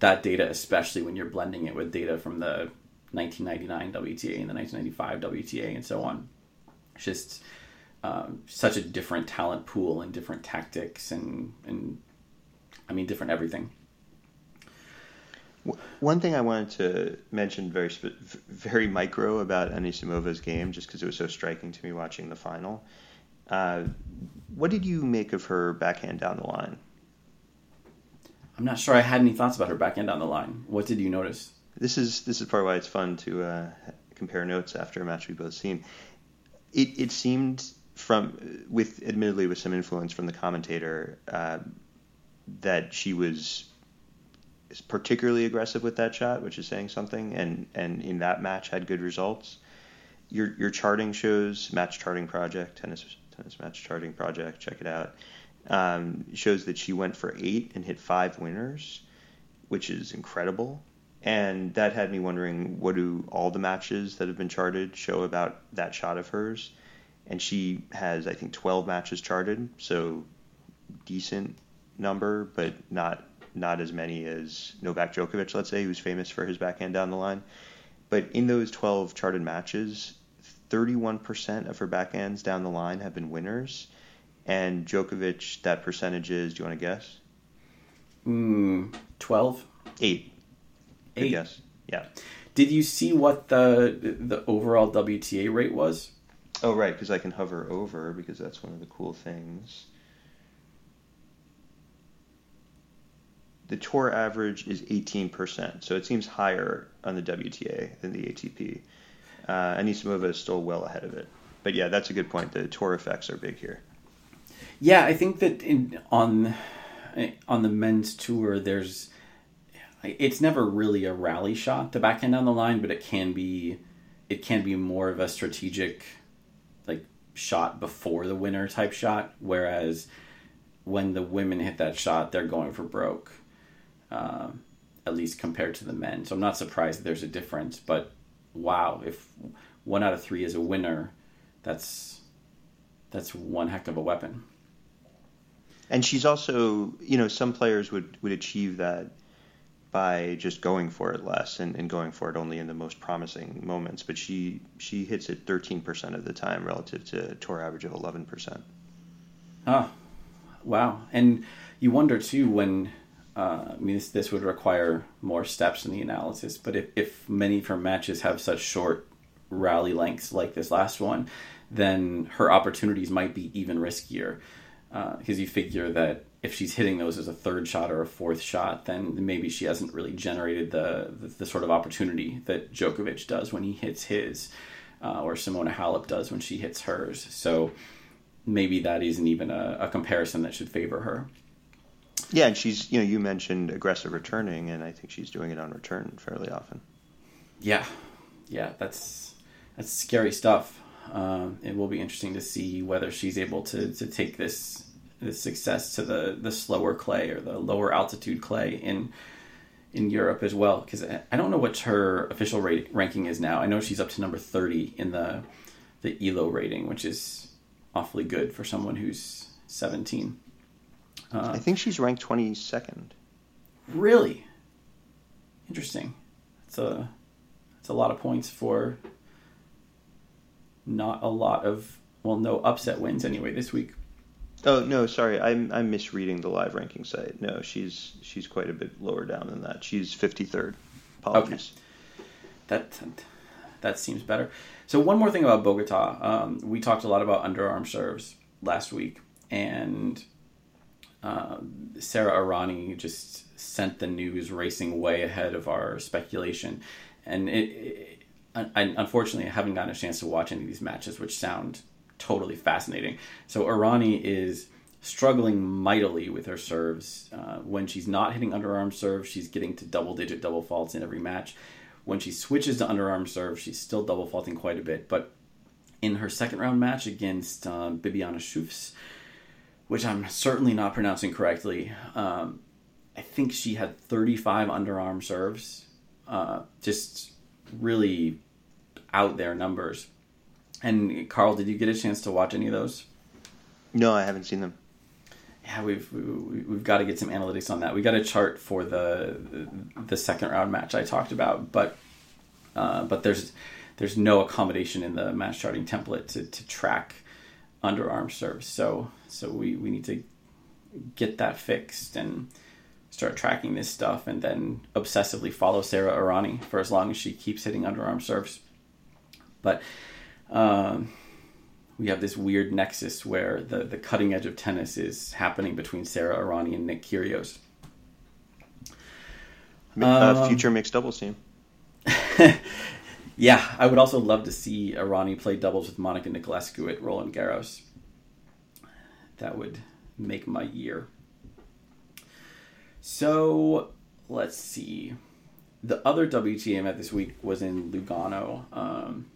that data, especially when you're blending it with data from the 1999 WTA and the 1995 WTA and so on. It's just um, such a different talent pool and different tactics and and I mean different everything. One thing I wanted to mention very very micro about Anisimova's game, just because it was so striking to me watching the final. Uh, what did you make of her backhand down the line? I'm not sure I had any thoughts about her backhand down the line. What did you notice? This is this is part why it's fun to uh, compare notes after a match we've both seen. It it seemed from with admittedly with some influence from the commentator uh, that she was particularly aggressive with that shot, which is saying something, and and in that match had good results. Your your charting shows match charting project tennis tennis match charting project check it out um, shows that she went for eight and hit five winners, which is incredible and that had me wondering what do all the matches that have been charted show about that shot of hers? And she has i think 12 matches charted so decent number but not not as many as Novak Djokovic let's say who's famous for his backhand down the line. But in those 12 charted matches 31% of her backhands down the line have been winners. And Djokovic that percentage is do you want to guess? Mm, 12 8 Eight. Yes. Yeah. Did you see what the the overall WTA rate was? Oh, right, because I can hover over because that's one of the cool things. The tour average is 18%, so it seems higher on the WTA than the ATP. Uh, Anisimova is still well ahead of it. But yeah, that's a good point. The tour effects are big here. Yeah, I think that in, on on the men's tour, there's it's never really a rally shot to backhand down the line, but it can be it can be more of a strategic like shot before the winner type shot. Whereas when the women hit that shot, they're going for broke, um, at least compared to the men. So I'm not surprised that there's a difference. But wow, if one out of three is a winner, that's that's one heck of a weapon. And she's also, you know, some players would, would achieve that by just going for it less and, and going for it only in the most promising moments. But she she hits it 13% of the time relative to tour average of 11%. Oh, wow. And you wonder too when, uh, I mean, this, this would require more steps in the analysis, but if, if many of her matches have such short rally lengths like this last one, then her opportunities might be even riskier because uh, you figure that if she's hitting those as a third shot or a fourth shot, then maybe she hasn't really generated the the, the sort of opportunity that Djokovic does when he hits his, uh, or Simona Halep does when she hits hers. So maybe that isn't even a, a comparison that should favor her. Yeah, and she's you know you mentioned aggressive returning, and I think she's doing it on return fairly often. Yeah, yeah, that's that's scary stuff. Um, it will be interesting to see whether she's able to, to take this this success to the, the slower clay or the lower altitude clay in in Europe as well. Because I don't know what her official rate, ranking is now. I know she's up to number thirty in the the Elo rating, which is awfully good for someone who's seventeen. Uh, I think she's ranked twenty second. Really interesting. It's a it's a lot of points for not a lot of well, no upset wins anyway this week. Oh no, sorry, I'm I'm misreading the live ranking site. No, she's she's quite a bit lower down than that. She's 53rd. Apologies. Okay. That that seems better. So one more thing about Bogota, um, we talked a lot about underarm serves last week, and uh, Sara Errani just sent the news racing way ahead of our speculation, and it, it I, unfortunately, I haven't gotten a chance to watch any of these matches, which sound totally fascinating. So Errani is struggling mightily with her serves. Uh, when she's not hitting underarm serve, she's getting to double digit double faults in every match. When she switches to underarm serve, she's still double faulting quite a bit. But in her second round match against uh, Bibiana Schoofs, which I'm certainly not pronouncing correctly, um, I think she had 35 underarm serves. Uh, just really out there numbers. And Carl, did you get a chance to watch any of those? No, I haven't seen them. Yeah, we've we've got to get some analytics on that. We got a chart for the the second round match I talked about, but uh, but there's there's no accommodation in the match charting template to, to track underarm serves. So so we, we need to get that fixed and start tracking this stuff and then obsessively follow Sara Errani for as long as she keeps hitting underarm serves. But um, we have this weird nexus where the, the cutting edge of tennis is happening between Sara Errani and Nick Kyrgios. Uh, future mixed doubles team. (laughs) yeah, I would also love to see Errani play doubles with Monica Niculescu at Roland Garros. That would make my year. So let's see. The other WTA event this week was in Lugano. Um,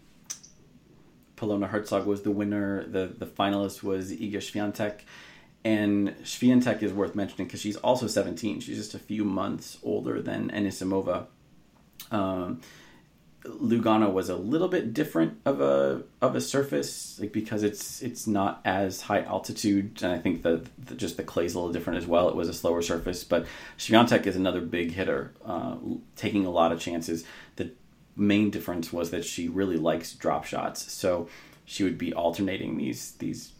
Polona Hercog was the winner. The the finalist was Iga Swiatek. And Swiatek is worth mentioning because she's also 17. She's just a few months older than Anisimova. Um, Lugano was a little bit different of a of a surface, like because it's it's not as high altitude, and I think that just the clay's a little different as well. It was a slower surface, but Swiatek is another big hitter, uh, taking a lot of chances. The main difference was that she really likes drop shots, so she would be alternating these these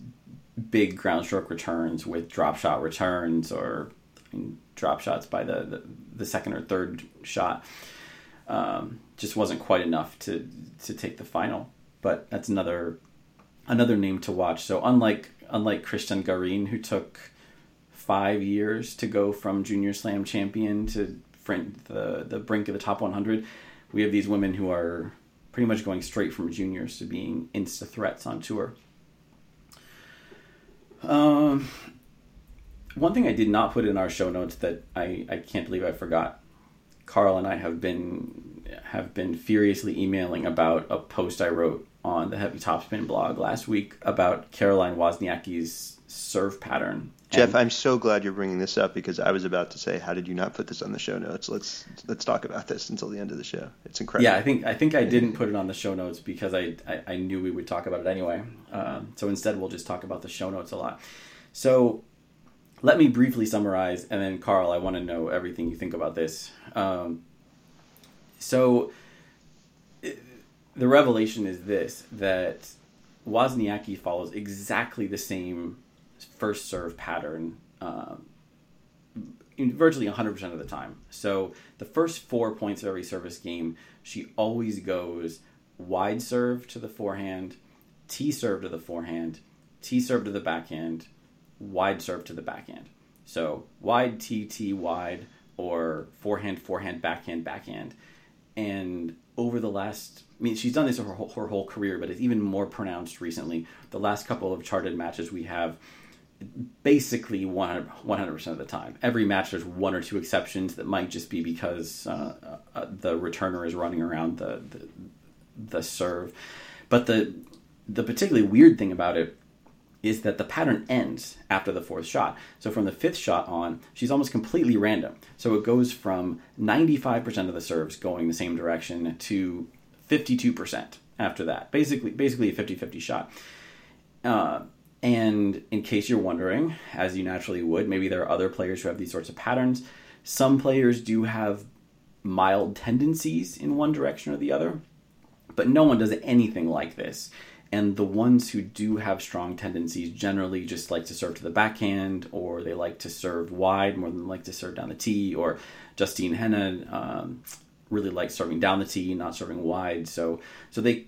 big ground stroke returns with drop shot returns or I mean, drop shots by the, the, the second or third shot. Um, just wasn't quite enough to to take the final. But that's another another name to watch. So unlike unlike Cristian Garin, who took five years to go from junior slam champion to the the brink of the top 100, we have these women who are pretty much going straight from juniors to being insta threats on tour. Um, one thing I did not put in our show notes that I, I can't believe I forgot. Carl and I have been have been furiously emailing about a post I wrote on the Heavy Topspin blog last week about Caroline Wozniacki's serve pattern. Jeff, and, I'm so glad you're bringing this up because I was about to say, how did you not put this on the show notes? Let's let's talk about this until the end of the show. It's incredible. Yeah, I think I think I didn't put it on the show notes because I I, I knew we would talk about it anyway. Um, so instead, we'll just talk about the show notes a lot. So let me briefly summarize, and then Carl, I want to know everything you think about this. Um, so the revelation is this that Wozniacki follows exactly the same first serve pattern um, virtually 100% of the time. So the first four points of every service game, she always goes wide serve to the forehand, T serve to the forehand, T serve to the backhand, wide serve to the backhand. So wide T T wide or forehand forehand backhand backhand. And over the last, I mean, she's done this her whole, her whole career, but it's even more pronounced recently. The last couple of charted matches we have, basically 100 percent of the time. Every match there's one or two exceptions that might just be because uh, uh, the returner is running around the, the the serve. But the the particularly weird thing about it is that the pattern ends after the fourth shot. So from the fifth shot on, she's almost completely random. So it goes from 95% of the serves going the same direction to 52% after that. Basically, basically a 50-50 shot. Uh, and in case you're wondering, as you naturally would, maybe there are other players who have these sorts of patterns. Some players do have mild tendencies in one direction or the other, but no one does anything like this and the ones who do have strong tendencies generally just like to serve to the backhand or they like to serve wide more than like to serve down the tee or Justine Henin um, really likes serving down the tee not serving wide. So so they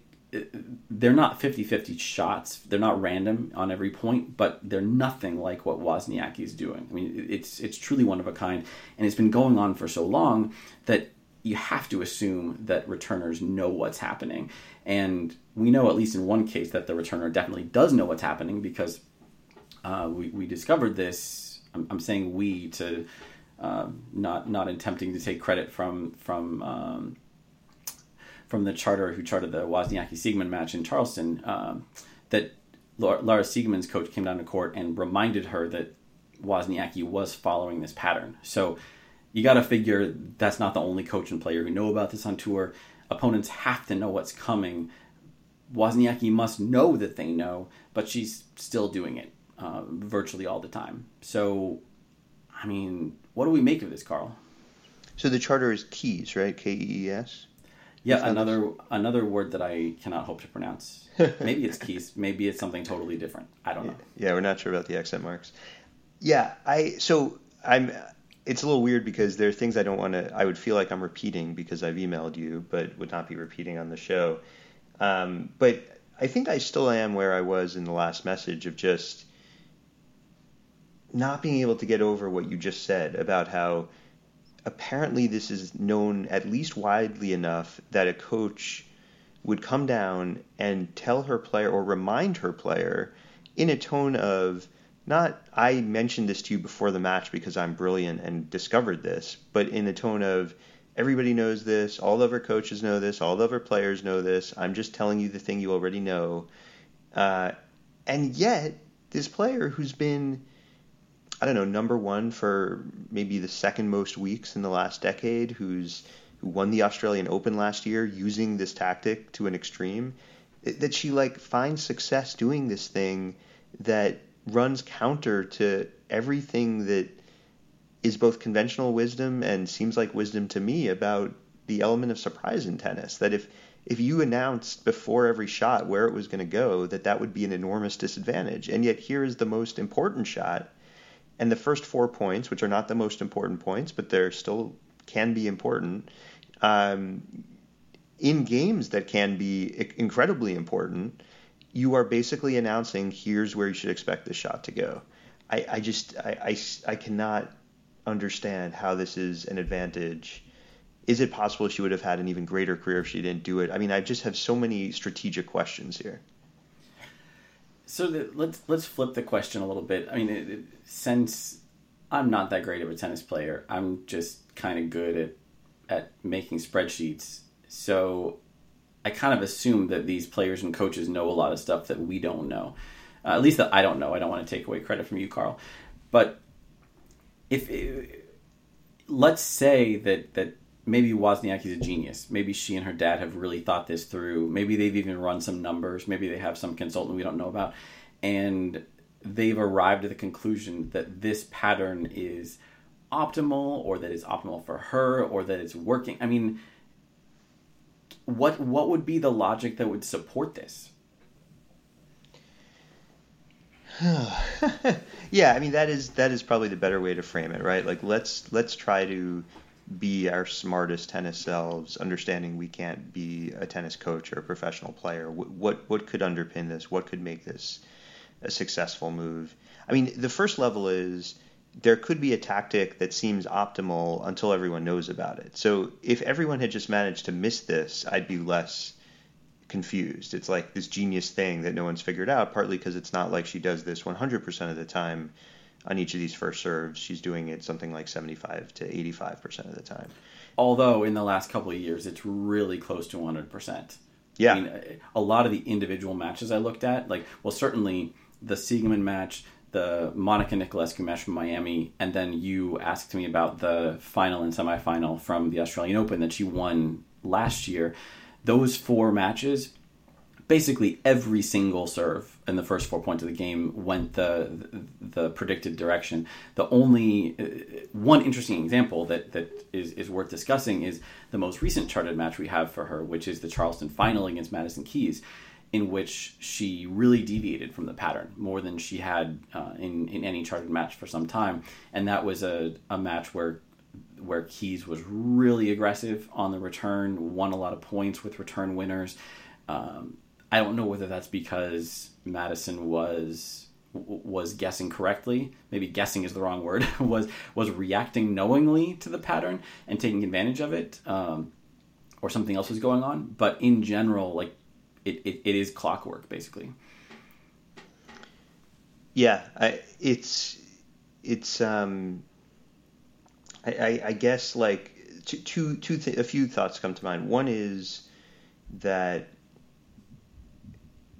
they're not 50-50 shots. They're not random on every point but they're nothing like what Wozniacki is doing. I mean it's it's truly one of a kind. And it's been going on for so long that you have to assume that returners know what's happening. And we know, at least in one case, that the returner definitely does know what's happening because uh, we, we discovered this. I'm, I'm saying we to uh, not not attempting to take credit from from um, from the charter who charted the Wozniacki Siegemund match in Charleston. Um, that Laura Siegemund's coach came down to court and reminded her that Wozniacki was following this pattern. So you got to figure that's not the only coach and player who know about this on tour. Opponents have to know what's coming. Wozniacki must know that they know, but she's still doing it uh, virtually all the time. So, I mean, what do we make of this, Carl? So the charter is keys, right? K E E S. Yeah, another another word that I cannot hope to pronounce. (laughs) Maybe it's keys. Maybe it's something totally different. I don't know. Yeah, we're not sure about the accent marks. Yeah, I so I'm it's a little weird because there are things I don't want to. I would feel like I'm repeating because I've emailed you, but would not be repeating on the show. Um, but I think I still am where I was in the last message of just not being able to get over what you just said about how apparently this is known at least widely enough that a coach would come down and tell her player or remind her player in a tone of not I mentioned this to you before the match because I'm brilliant and discovered this, but in the tone of everybody knows this, all of our coaches know this, all of our players know this. I'm just telling you the thing you already know. Uh, and yet, this player who's been, I don't know, number one for maybe the second most weeks in the last decade, who's who won the Australian Open last year using this tactic to an extreme, that she like finds success doing this thing that runs counter to everything that is both conventional wisdom and seems like wisdom to me about the element of surprise in tennis. That if if you announced before every shot where it was going to go, that that would be an enormous disadvantage. And yet here is the most important shot, and the first four points, which are not the most important points, but they're still can be important. Um, in games that can be incredibly important, you are basically announcing here's where you should expect this shot to go. I, I just I, I, I cannot understand how this is an advantage. Is it possible she would have had an even greater career if she didn't do it? I mean, I just have so many strategic questions here. So the, let's let's flip the question a little bit. I mean, it, it, since I'm not that great of a tennis player, I'm just kind of good at at making spreadsheets. So I kind of assume that these players and coaches know a lot of stuff that we don't know. Uh, at least that I don't know. I don't want to take away credit from you, Carl. But if let's say that that maybe Wozniacki's a genius. Maybe she and her dad have really thought this through. Maybe they've even run some numbers. Maybe they have some consultant we don't know about, and they've arrived at the conclusion that this pattern is optimal, or that it's optimal for her, or that it's working. I mean, what what would be the logic that would support this? (sighs) yeah, I mean that is that is probably the better way to frame it, right? Like let's let's try to be our smartest tennis selves, understanding we can't be a tennis coach or a professional player. What what, what could underpin this? What could make this a successful move? I mean, the first level is there could be a tactic that seems optimal until everyone knows about it. So if everyone had just managed to miss this, I'd be less confused. It's like this genius thing that no one's figured out, partly because it's not like she does this 100% of the time on each of these first serves. She's doing it something like 75 to 85% of the time. Although in the last couple of years, it's really close to 100%. Yeah. I mean, a lot of the individual matches I looked at, like, well, certainly the Siegemund match, the Monica Niculescu match from Miami, and then you asked me about the final and semifinal from the Australian Open that she won last year. Those four matches, basically every single serve in the first four points of the game went the the predicted direction. The only uh, one interesting example that that is, is worth discussing is the most recent charted match we have for her, which is the Charleston final against Madison Keys in which she really deviated from the pattern more than she had uh, in, in any charted match for some time. And that was a, a match where where Keys was really aggressive on the return, won a lot of points with return winners. Um, I don't know whether that's because Madison was was guessing correctly. Maybe guessing is the wrong word. (laughs) was was reacting knowingly to the pattern and taking advantage of it, um, or something else was going on. But in general, like it, it, it is clockwork basically. Yeah, I, it's it's um, I, I, I guess like two th- a few thoughts come to mind. One is that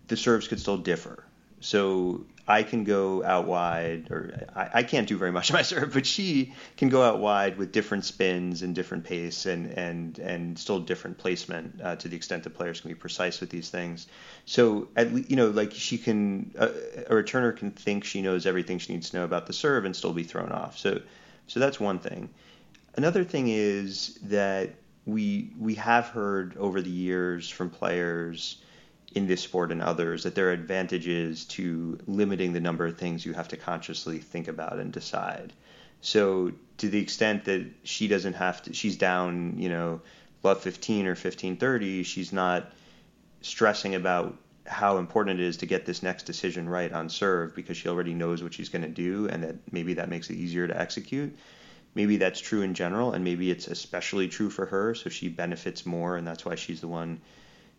the serves could still differ. So I can go out wide, or I, I can't do very much (laughs) of my serve, but she can go out wide with different spins and different pace and and and still different placement uh, to the extent that players can be precise with these things. So at least you know, like she can uh, a returner can think she knows everything she needs to know about the serve and still be thrown off. So so that's one thing. Another thing is that we we have heard over the years from players in this sport and others that there are advantages to limiting the number of things you have to consciously think about and decide. So to the extent that she doesn't have to, she's down, you know, love 15 or 1530, she's not stressing about how important it is to get this next decision right on serve because she already knows what she's going to do and that maybe that makes it easier to execute. Maybe that's true in general and maybe it's especially true for her so she benefits more and that's why she's the one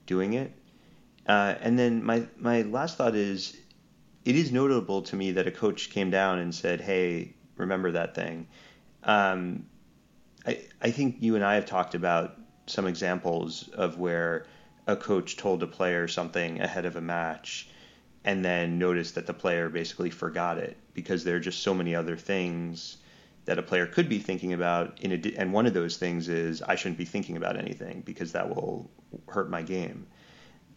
doing it. Uh, and then my my last thought is, it is notable to me that a coach came down and said, "Hey, remember that thing." Um, I I think you and I have talked about some examples of where a coach told a player something ahead of a match and then noticed that the player basically forgot it because there are just so many other things that a player could be thinking about in a, and one of those things is I shouldn't be thinking about anything because that will hurt my game.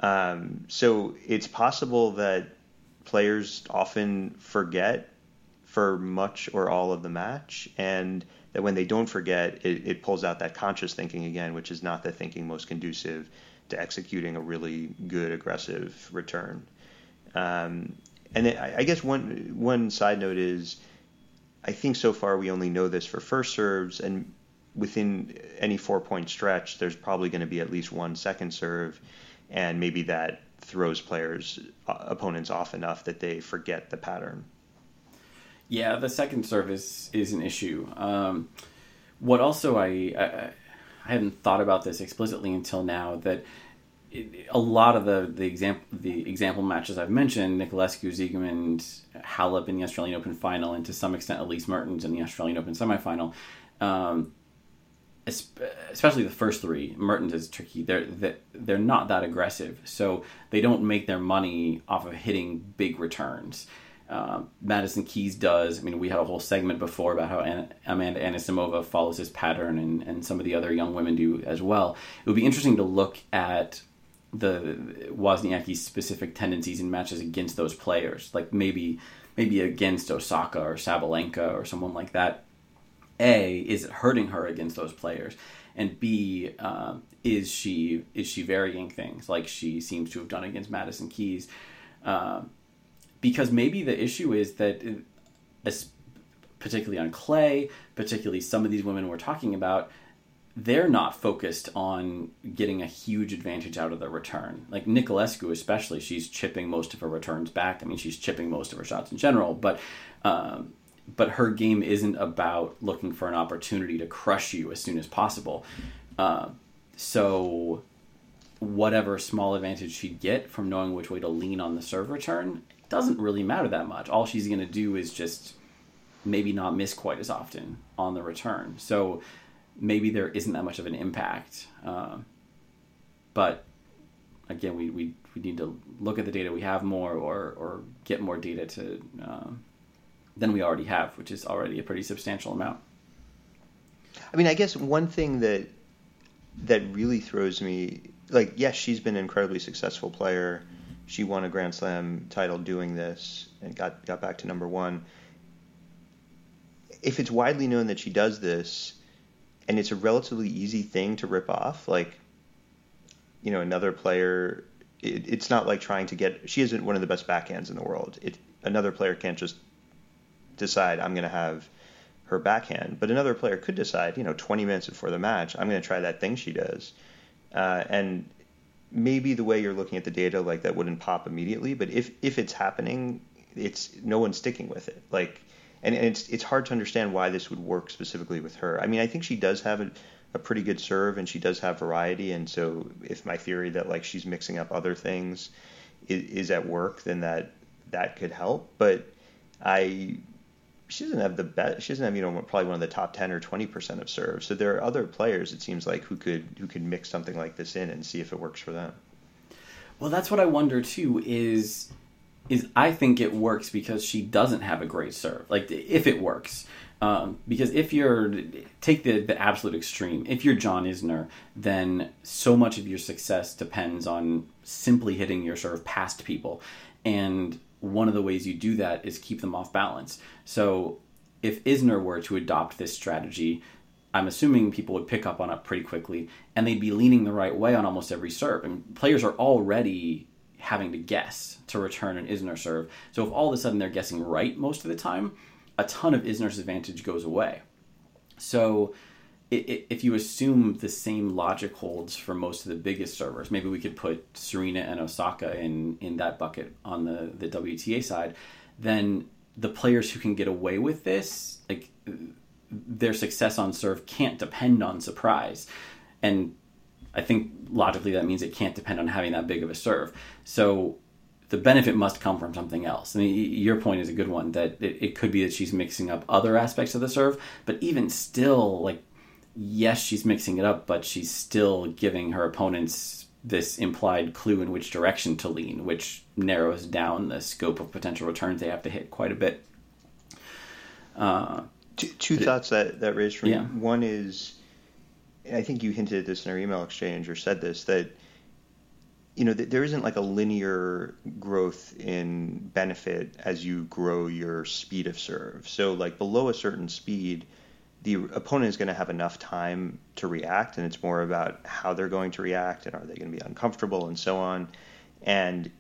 Um, so it's possible that players often forget for much or all of the match, and that when they don't forget, it, it pulls out that conscious thinking again, which is not the thinking most conducive to executing a really good aggressive return. Um, and I, I guess one one side note is, I think so far we only know this for first serves, and within any four point stretch, there's probably going to be at least one second serve and maybe that throws players uh, opponents off enough that they forget the pattern. Yeah, the second service is an issue. Um, what also I, I I hadn't thought about this explicitly until now that it, a lot of the the example the example matches I've mentioned, Niculescu, Siegemund, Halep in the Australian Open final, and to some extent Elise Mertens in the Australian Open semifinal. Um, especially the first three, Mertens is tricky. They're they're not that aggressive, so they don't make their money off of hitting big returns. Uh, Madison Keys does. I mean, we had a whole segment before about how Amanda Anisimova follows his pattern, and, and some of the other young women do as well. It would be interesting to look at the Wozniacki's specific tendencies in matches against those players, like maybe maybe against Osaka or Sabalenka or someone like that. A is it hurting her against those players, and B um, is she is she varying things like she seems to have done against Madison Keys, uh, because maybe the issue is that, uh, particularly on clay, particularly some of these women we're talking about, they're not focused on getting a huge advantage out of the return. Like Niculescu, especially, she's chipping most of her returns back. I mean, she's chipping most of her shots in general, but um, but her game isn't about looking for an opportunity to crush you as soon as possible. Uh, so, whatever small advantage she'd get from knowing which way to lean on the serve return doesn't really matter that much. All she's going to do is just maybe not miss quite as often on the return. So maybe there isn't that much of an impact. Uh, but again, we, we, we need to look at the data we have more or, or get more data to uh, than we already have, which is already a pretty substantial amount. I mean, I guess one thing that that really throws me, like, yes, she's been an incredibly successful player. She won a Grand Slam title doing this and got got back to number one. If it's widely known that she does this, and it's a relatively easy thing to rip off, like, you know, another player. It, it's not like trying to get. She isn't one of the best backhands in the world. It, another player can't just decide I'm going to have her backhand, but another player could decide, you know, 20 minutes before the match, I'm going to try that thing she does. Uh, and maybe the way you're looking at the data, like that wouldn't pop immediately, but if if it's happening, it's no one's sticking with it. Like, and, and it's it's hard to understand why this would work specifically with her. I mean, I think she does have a, a pretty good serve, and she does have variety. And so, if my theory that like she's mixing up other things is, is at work, then that that could help. But I she doesn't have the best. She doesn't have you know probably one of the top ten or twenty percent of serves. So there are other players it seems like who could who could mix something like this in and see if it works for them. Well, that's what I wonder too. Is is I think it works because she doesn't have a great serve. Like if it works. Um, because if you're take the the absolute extreme, if you're John Isner, then so much of your success depends on simply hitting your serve past people, and one of the ways you do that is keep them off balance. So if Isner were to adopt this strategy, I'm assuming people would pick up on it pretty quickly and they'd be leaning the right way on almost every serve. And players are already having to guess to return an Isner serve. So if all of a sudden they're guessing right most of the time, a ton of Isner's advantage goes away. So if you assume the same logic holds for most of the biggest servers, maybe we could put Serena and Osaka in in that bucket on the the WTA side, then the players who can get away with this, like their success on serve can't depend on surprise. And I think logically that means it can't depend on having that big of a serve. So the benefit must come from something else. I mean, your point is a good one that it, it could be that she's mixing up other aspects of the serve, but even still, like yes, she's mixing it up, but she's still giving her opponents this implied clue in which direction to lean, which narrows down the scope of potential returns they have to hit quite a bit. Uh, two, two thoughts that, that raised for me. Yeah. One is, I think you hinted at this in our email exchange or said this, that you know, there isn't like a linear growth in benefit as you grow your speed of serve. So, like below a certain speed, the opponent is going to have enough time to react, and it's more about how they're going to react and are they going to be uncomfortable and so on. And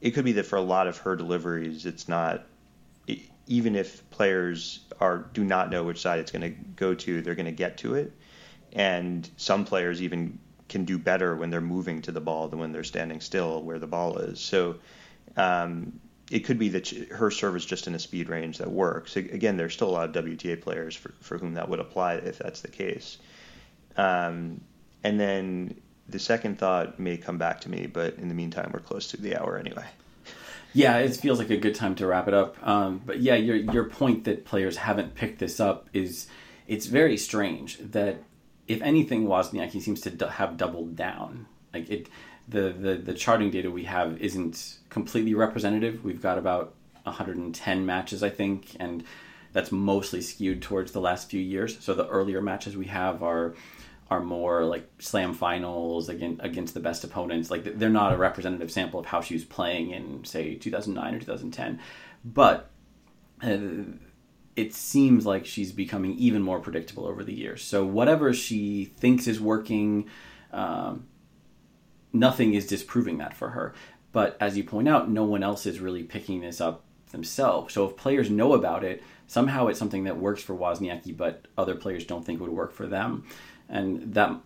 it could be that for a lot of her deliveries, it's not even if players are do not know which side it's going to go to, they're going to get to it. And some players even can do better when they're moving to the ball than when they're standing still where the ball is. So um, it could be that her serve is just in a speed range that works. Again, there's still a lot of WTA players for, for whom that would apply if that's the case. Um, and then the second thought may come back to me, but in the meantime, we're close to the hour anyway. Yeah, it feels like a good time to wrap it up. Um, but yeah, your your point that players haven't picked this up is it's very strange that if anything, Wozniacki seems to have doubled down. Like it, the, the the charting data we have isn't completely representative. We've got about 110 matches, I think, and that's mostly skewed towards the last few years. So the earlier matches we have are are more like slam finals against against the best opponents. Like they're not a representative sample of how she was playing in say 2009 or 2010, but. Uh, it seems like she's becoming even more predictable over the years. So whatever she thinks is working, um, nothing is disproving that for her. But as you point out, no one else is really picking this up themselves. So if players know about it, somehow it's something that works for Wozniacki, but other players don't think would work for them, and that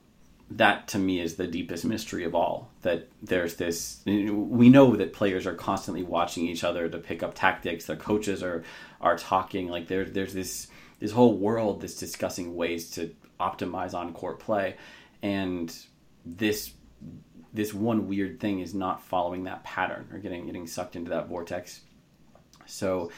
that to me is the deepest mystery of all. That there's this. We know that players are constantly watching each other to pick up tactics. Their coaches are are talking. Like there's there's this this whole world that's discussing ways to optimize on court play, and this this one weird thing is not following that pattern or getting getting sucked into that vortex. So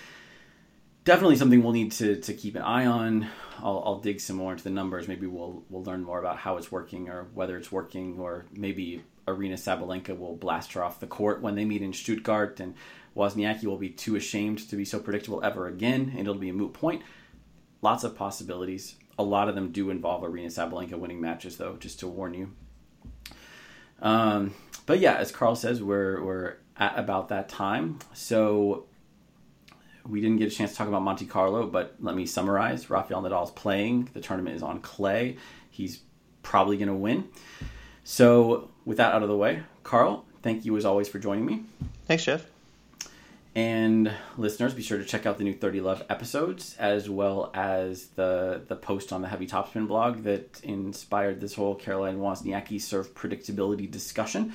definitely something we'll need to, to keep an eye on. I'll, I'll dig some more into the numbers. Maybe we'll we'll learn more about how it's working or whether it's working, or maybe Aryna Sabalenka will blast her off the court when they meet in Stuttgart, and Wozniacki will be too ashamed to be so predictable ever again, and it'll be a moot point. Lots of possibilities. A lot of them do involve Aryna Sabalenka winning matches, though, just to warn you. Um, but yeah, as Carl says, we're we're at about that time. So we didn't get a chance to talk about Monte Carlo, but let me summarize. Rafael Nadal is playing. The tournament is on clay. He's probably going to win. So, with that out of the way, Carl, thank you as always for joining me. Thanks, Jeff. And listeners, be sure to check out the new 30 Love episodes as well as the the post on the Heavy Topspin blog that inspired this whole Caroline Wozniacki serve predictability discussion.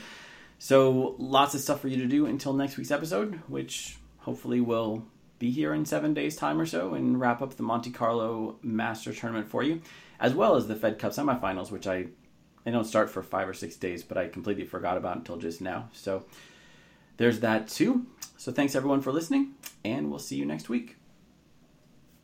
So, lots of stuff for you to do until next week's episode, which hopefully will be here in seven days' time or so and wrap up the Monte Carlo Master Tournament for you, as well as the Fed Cup semifinals, which I they don't start for five or six days, but I completely forgot about until just now. So there's that too. So thanks everyone for listening, and we'll see you next week.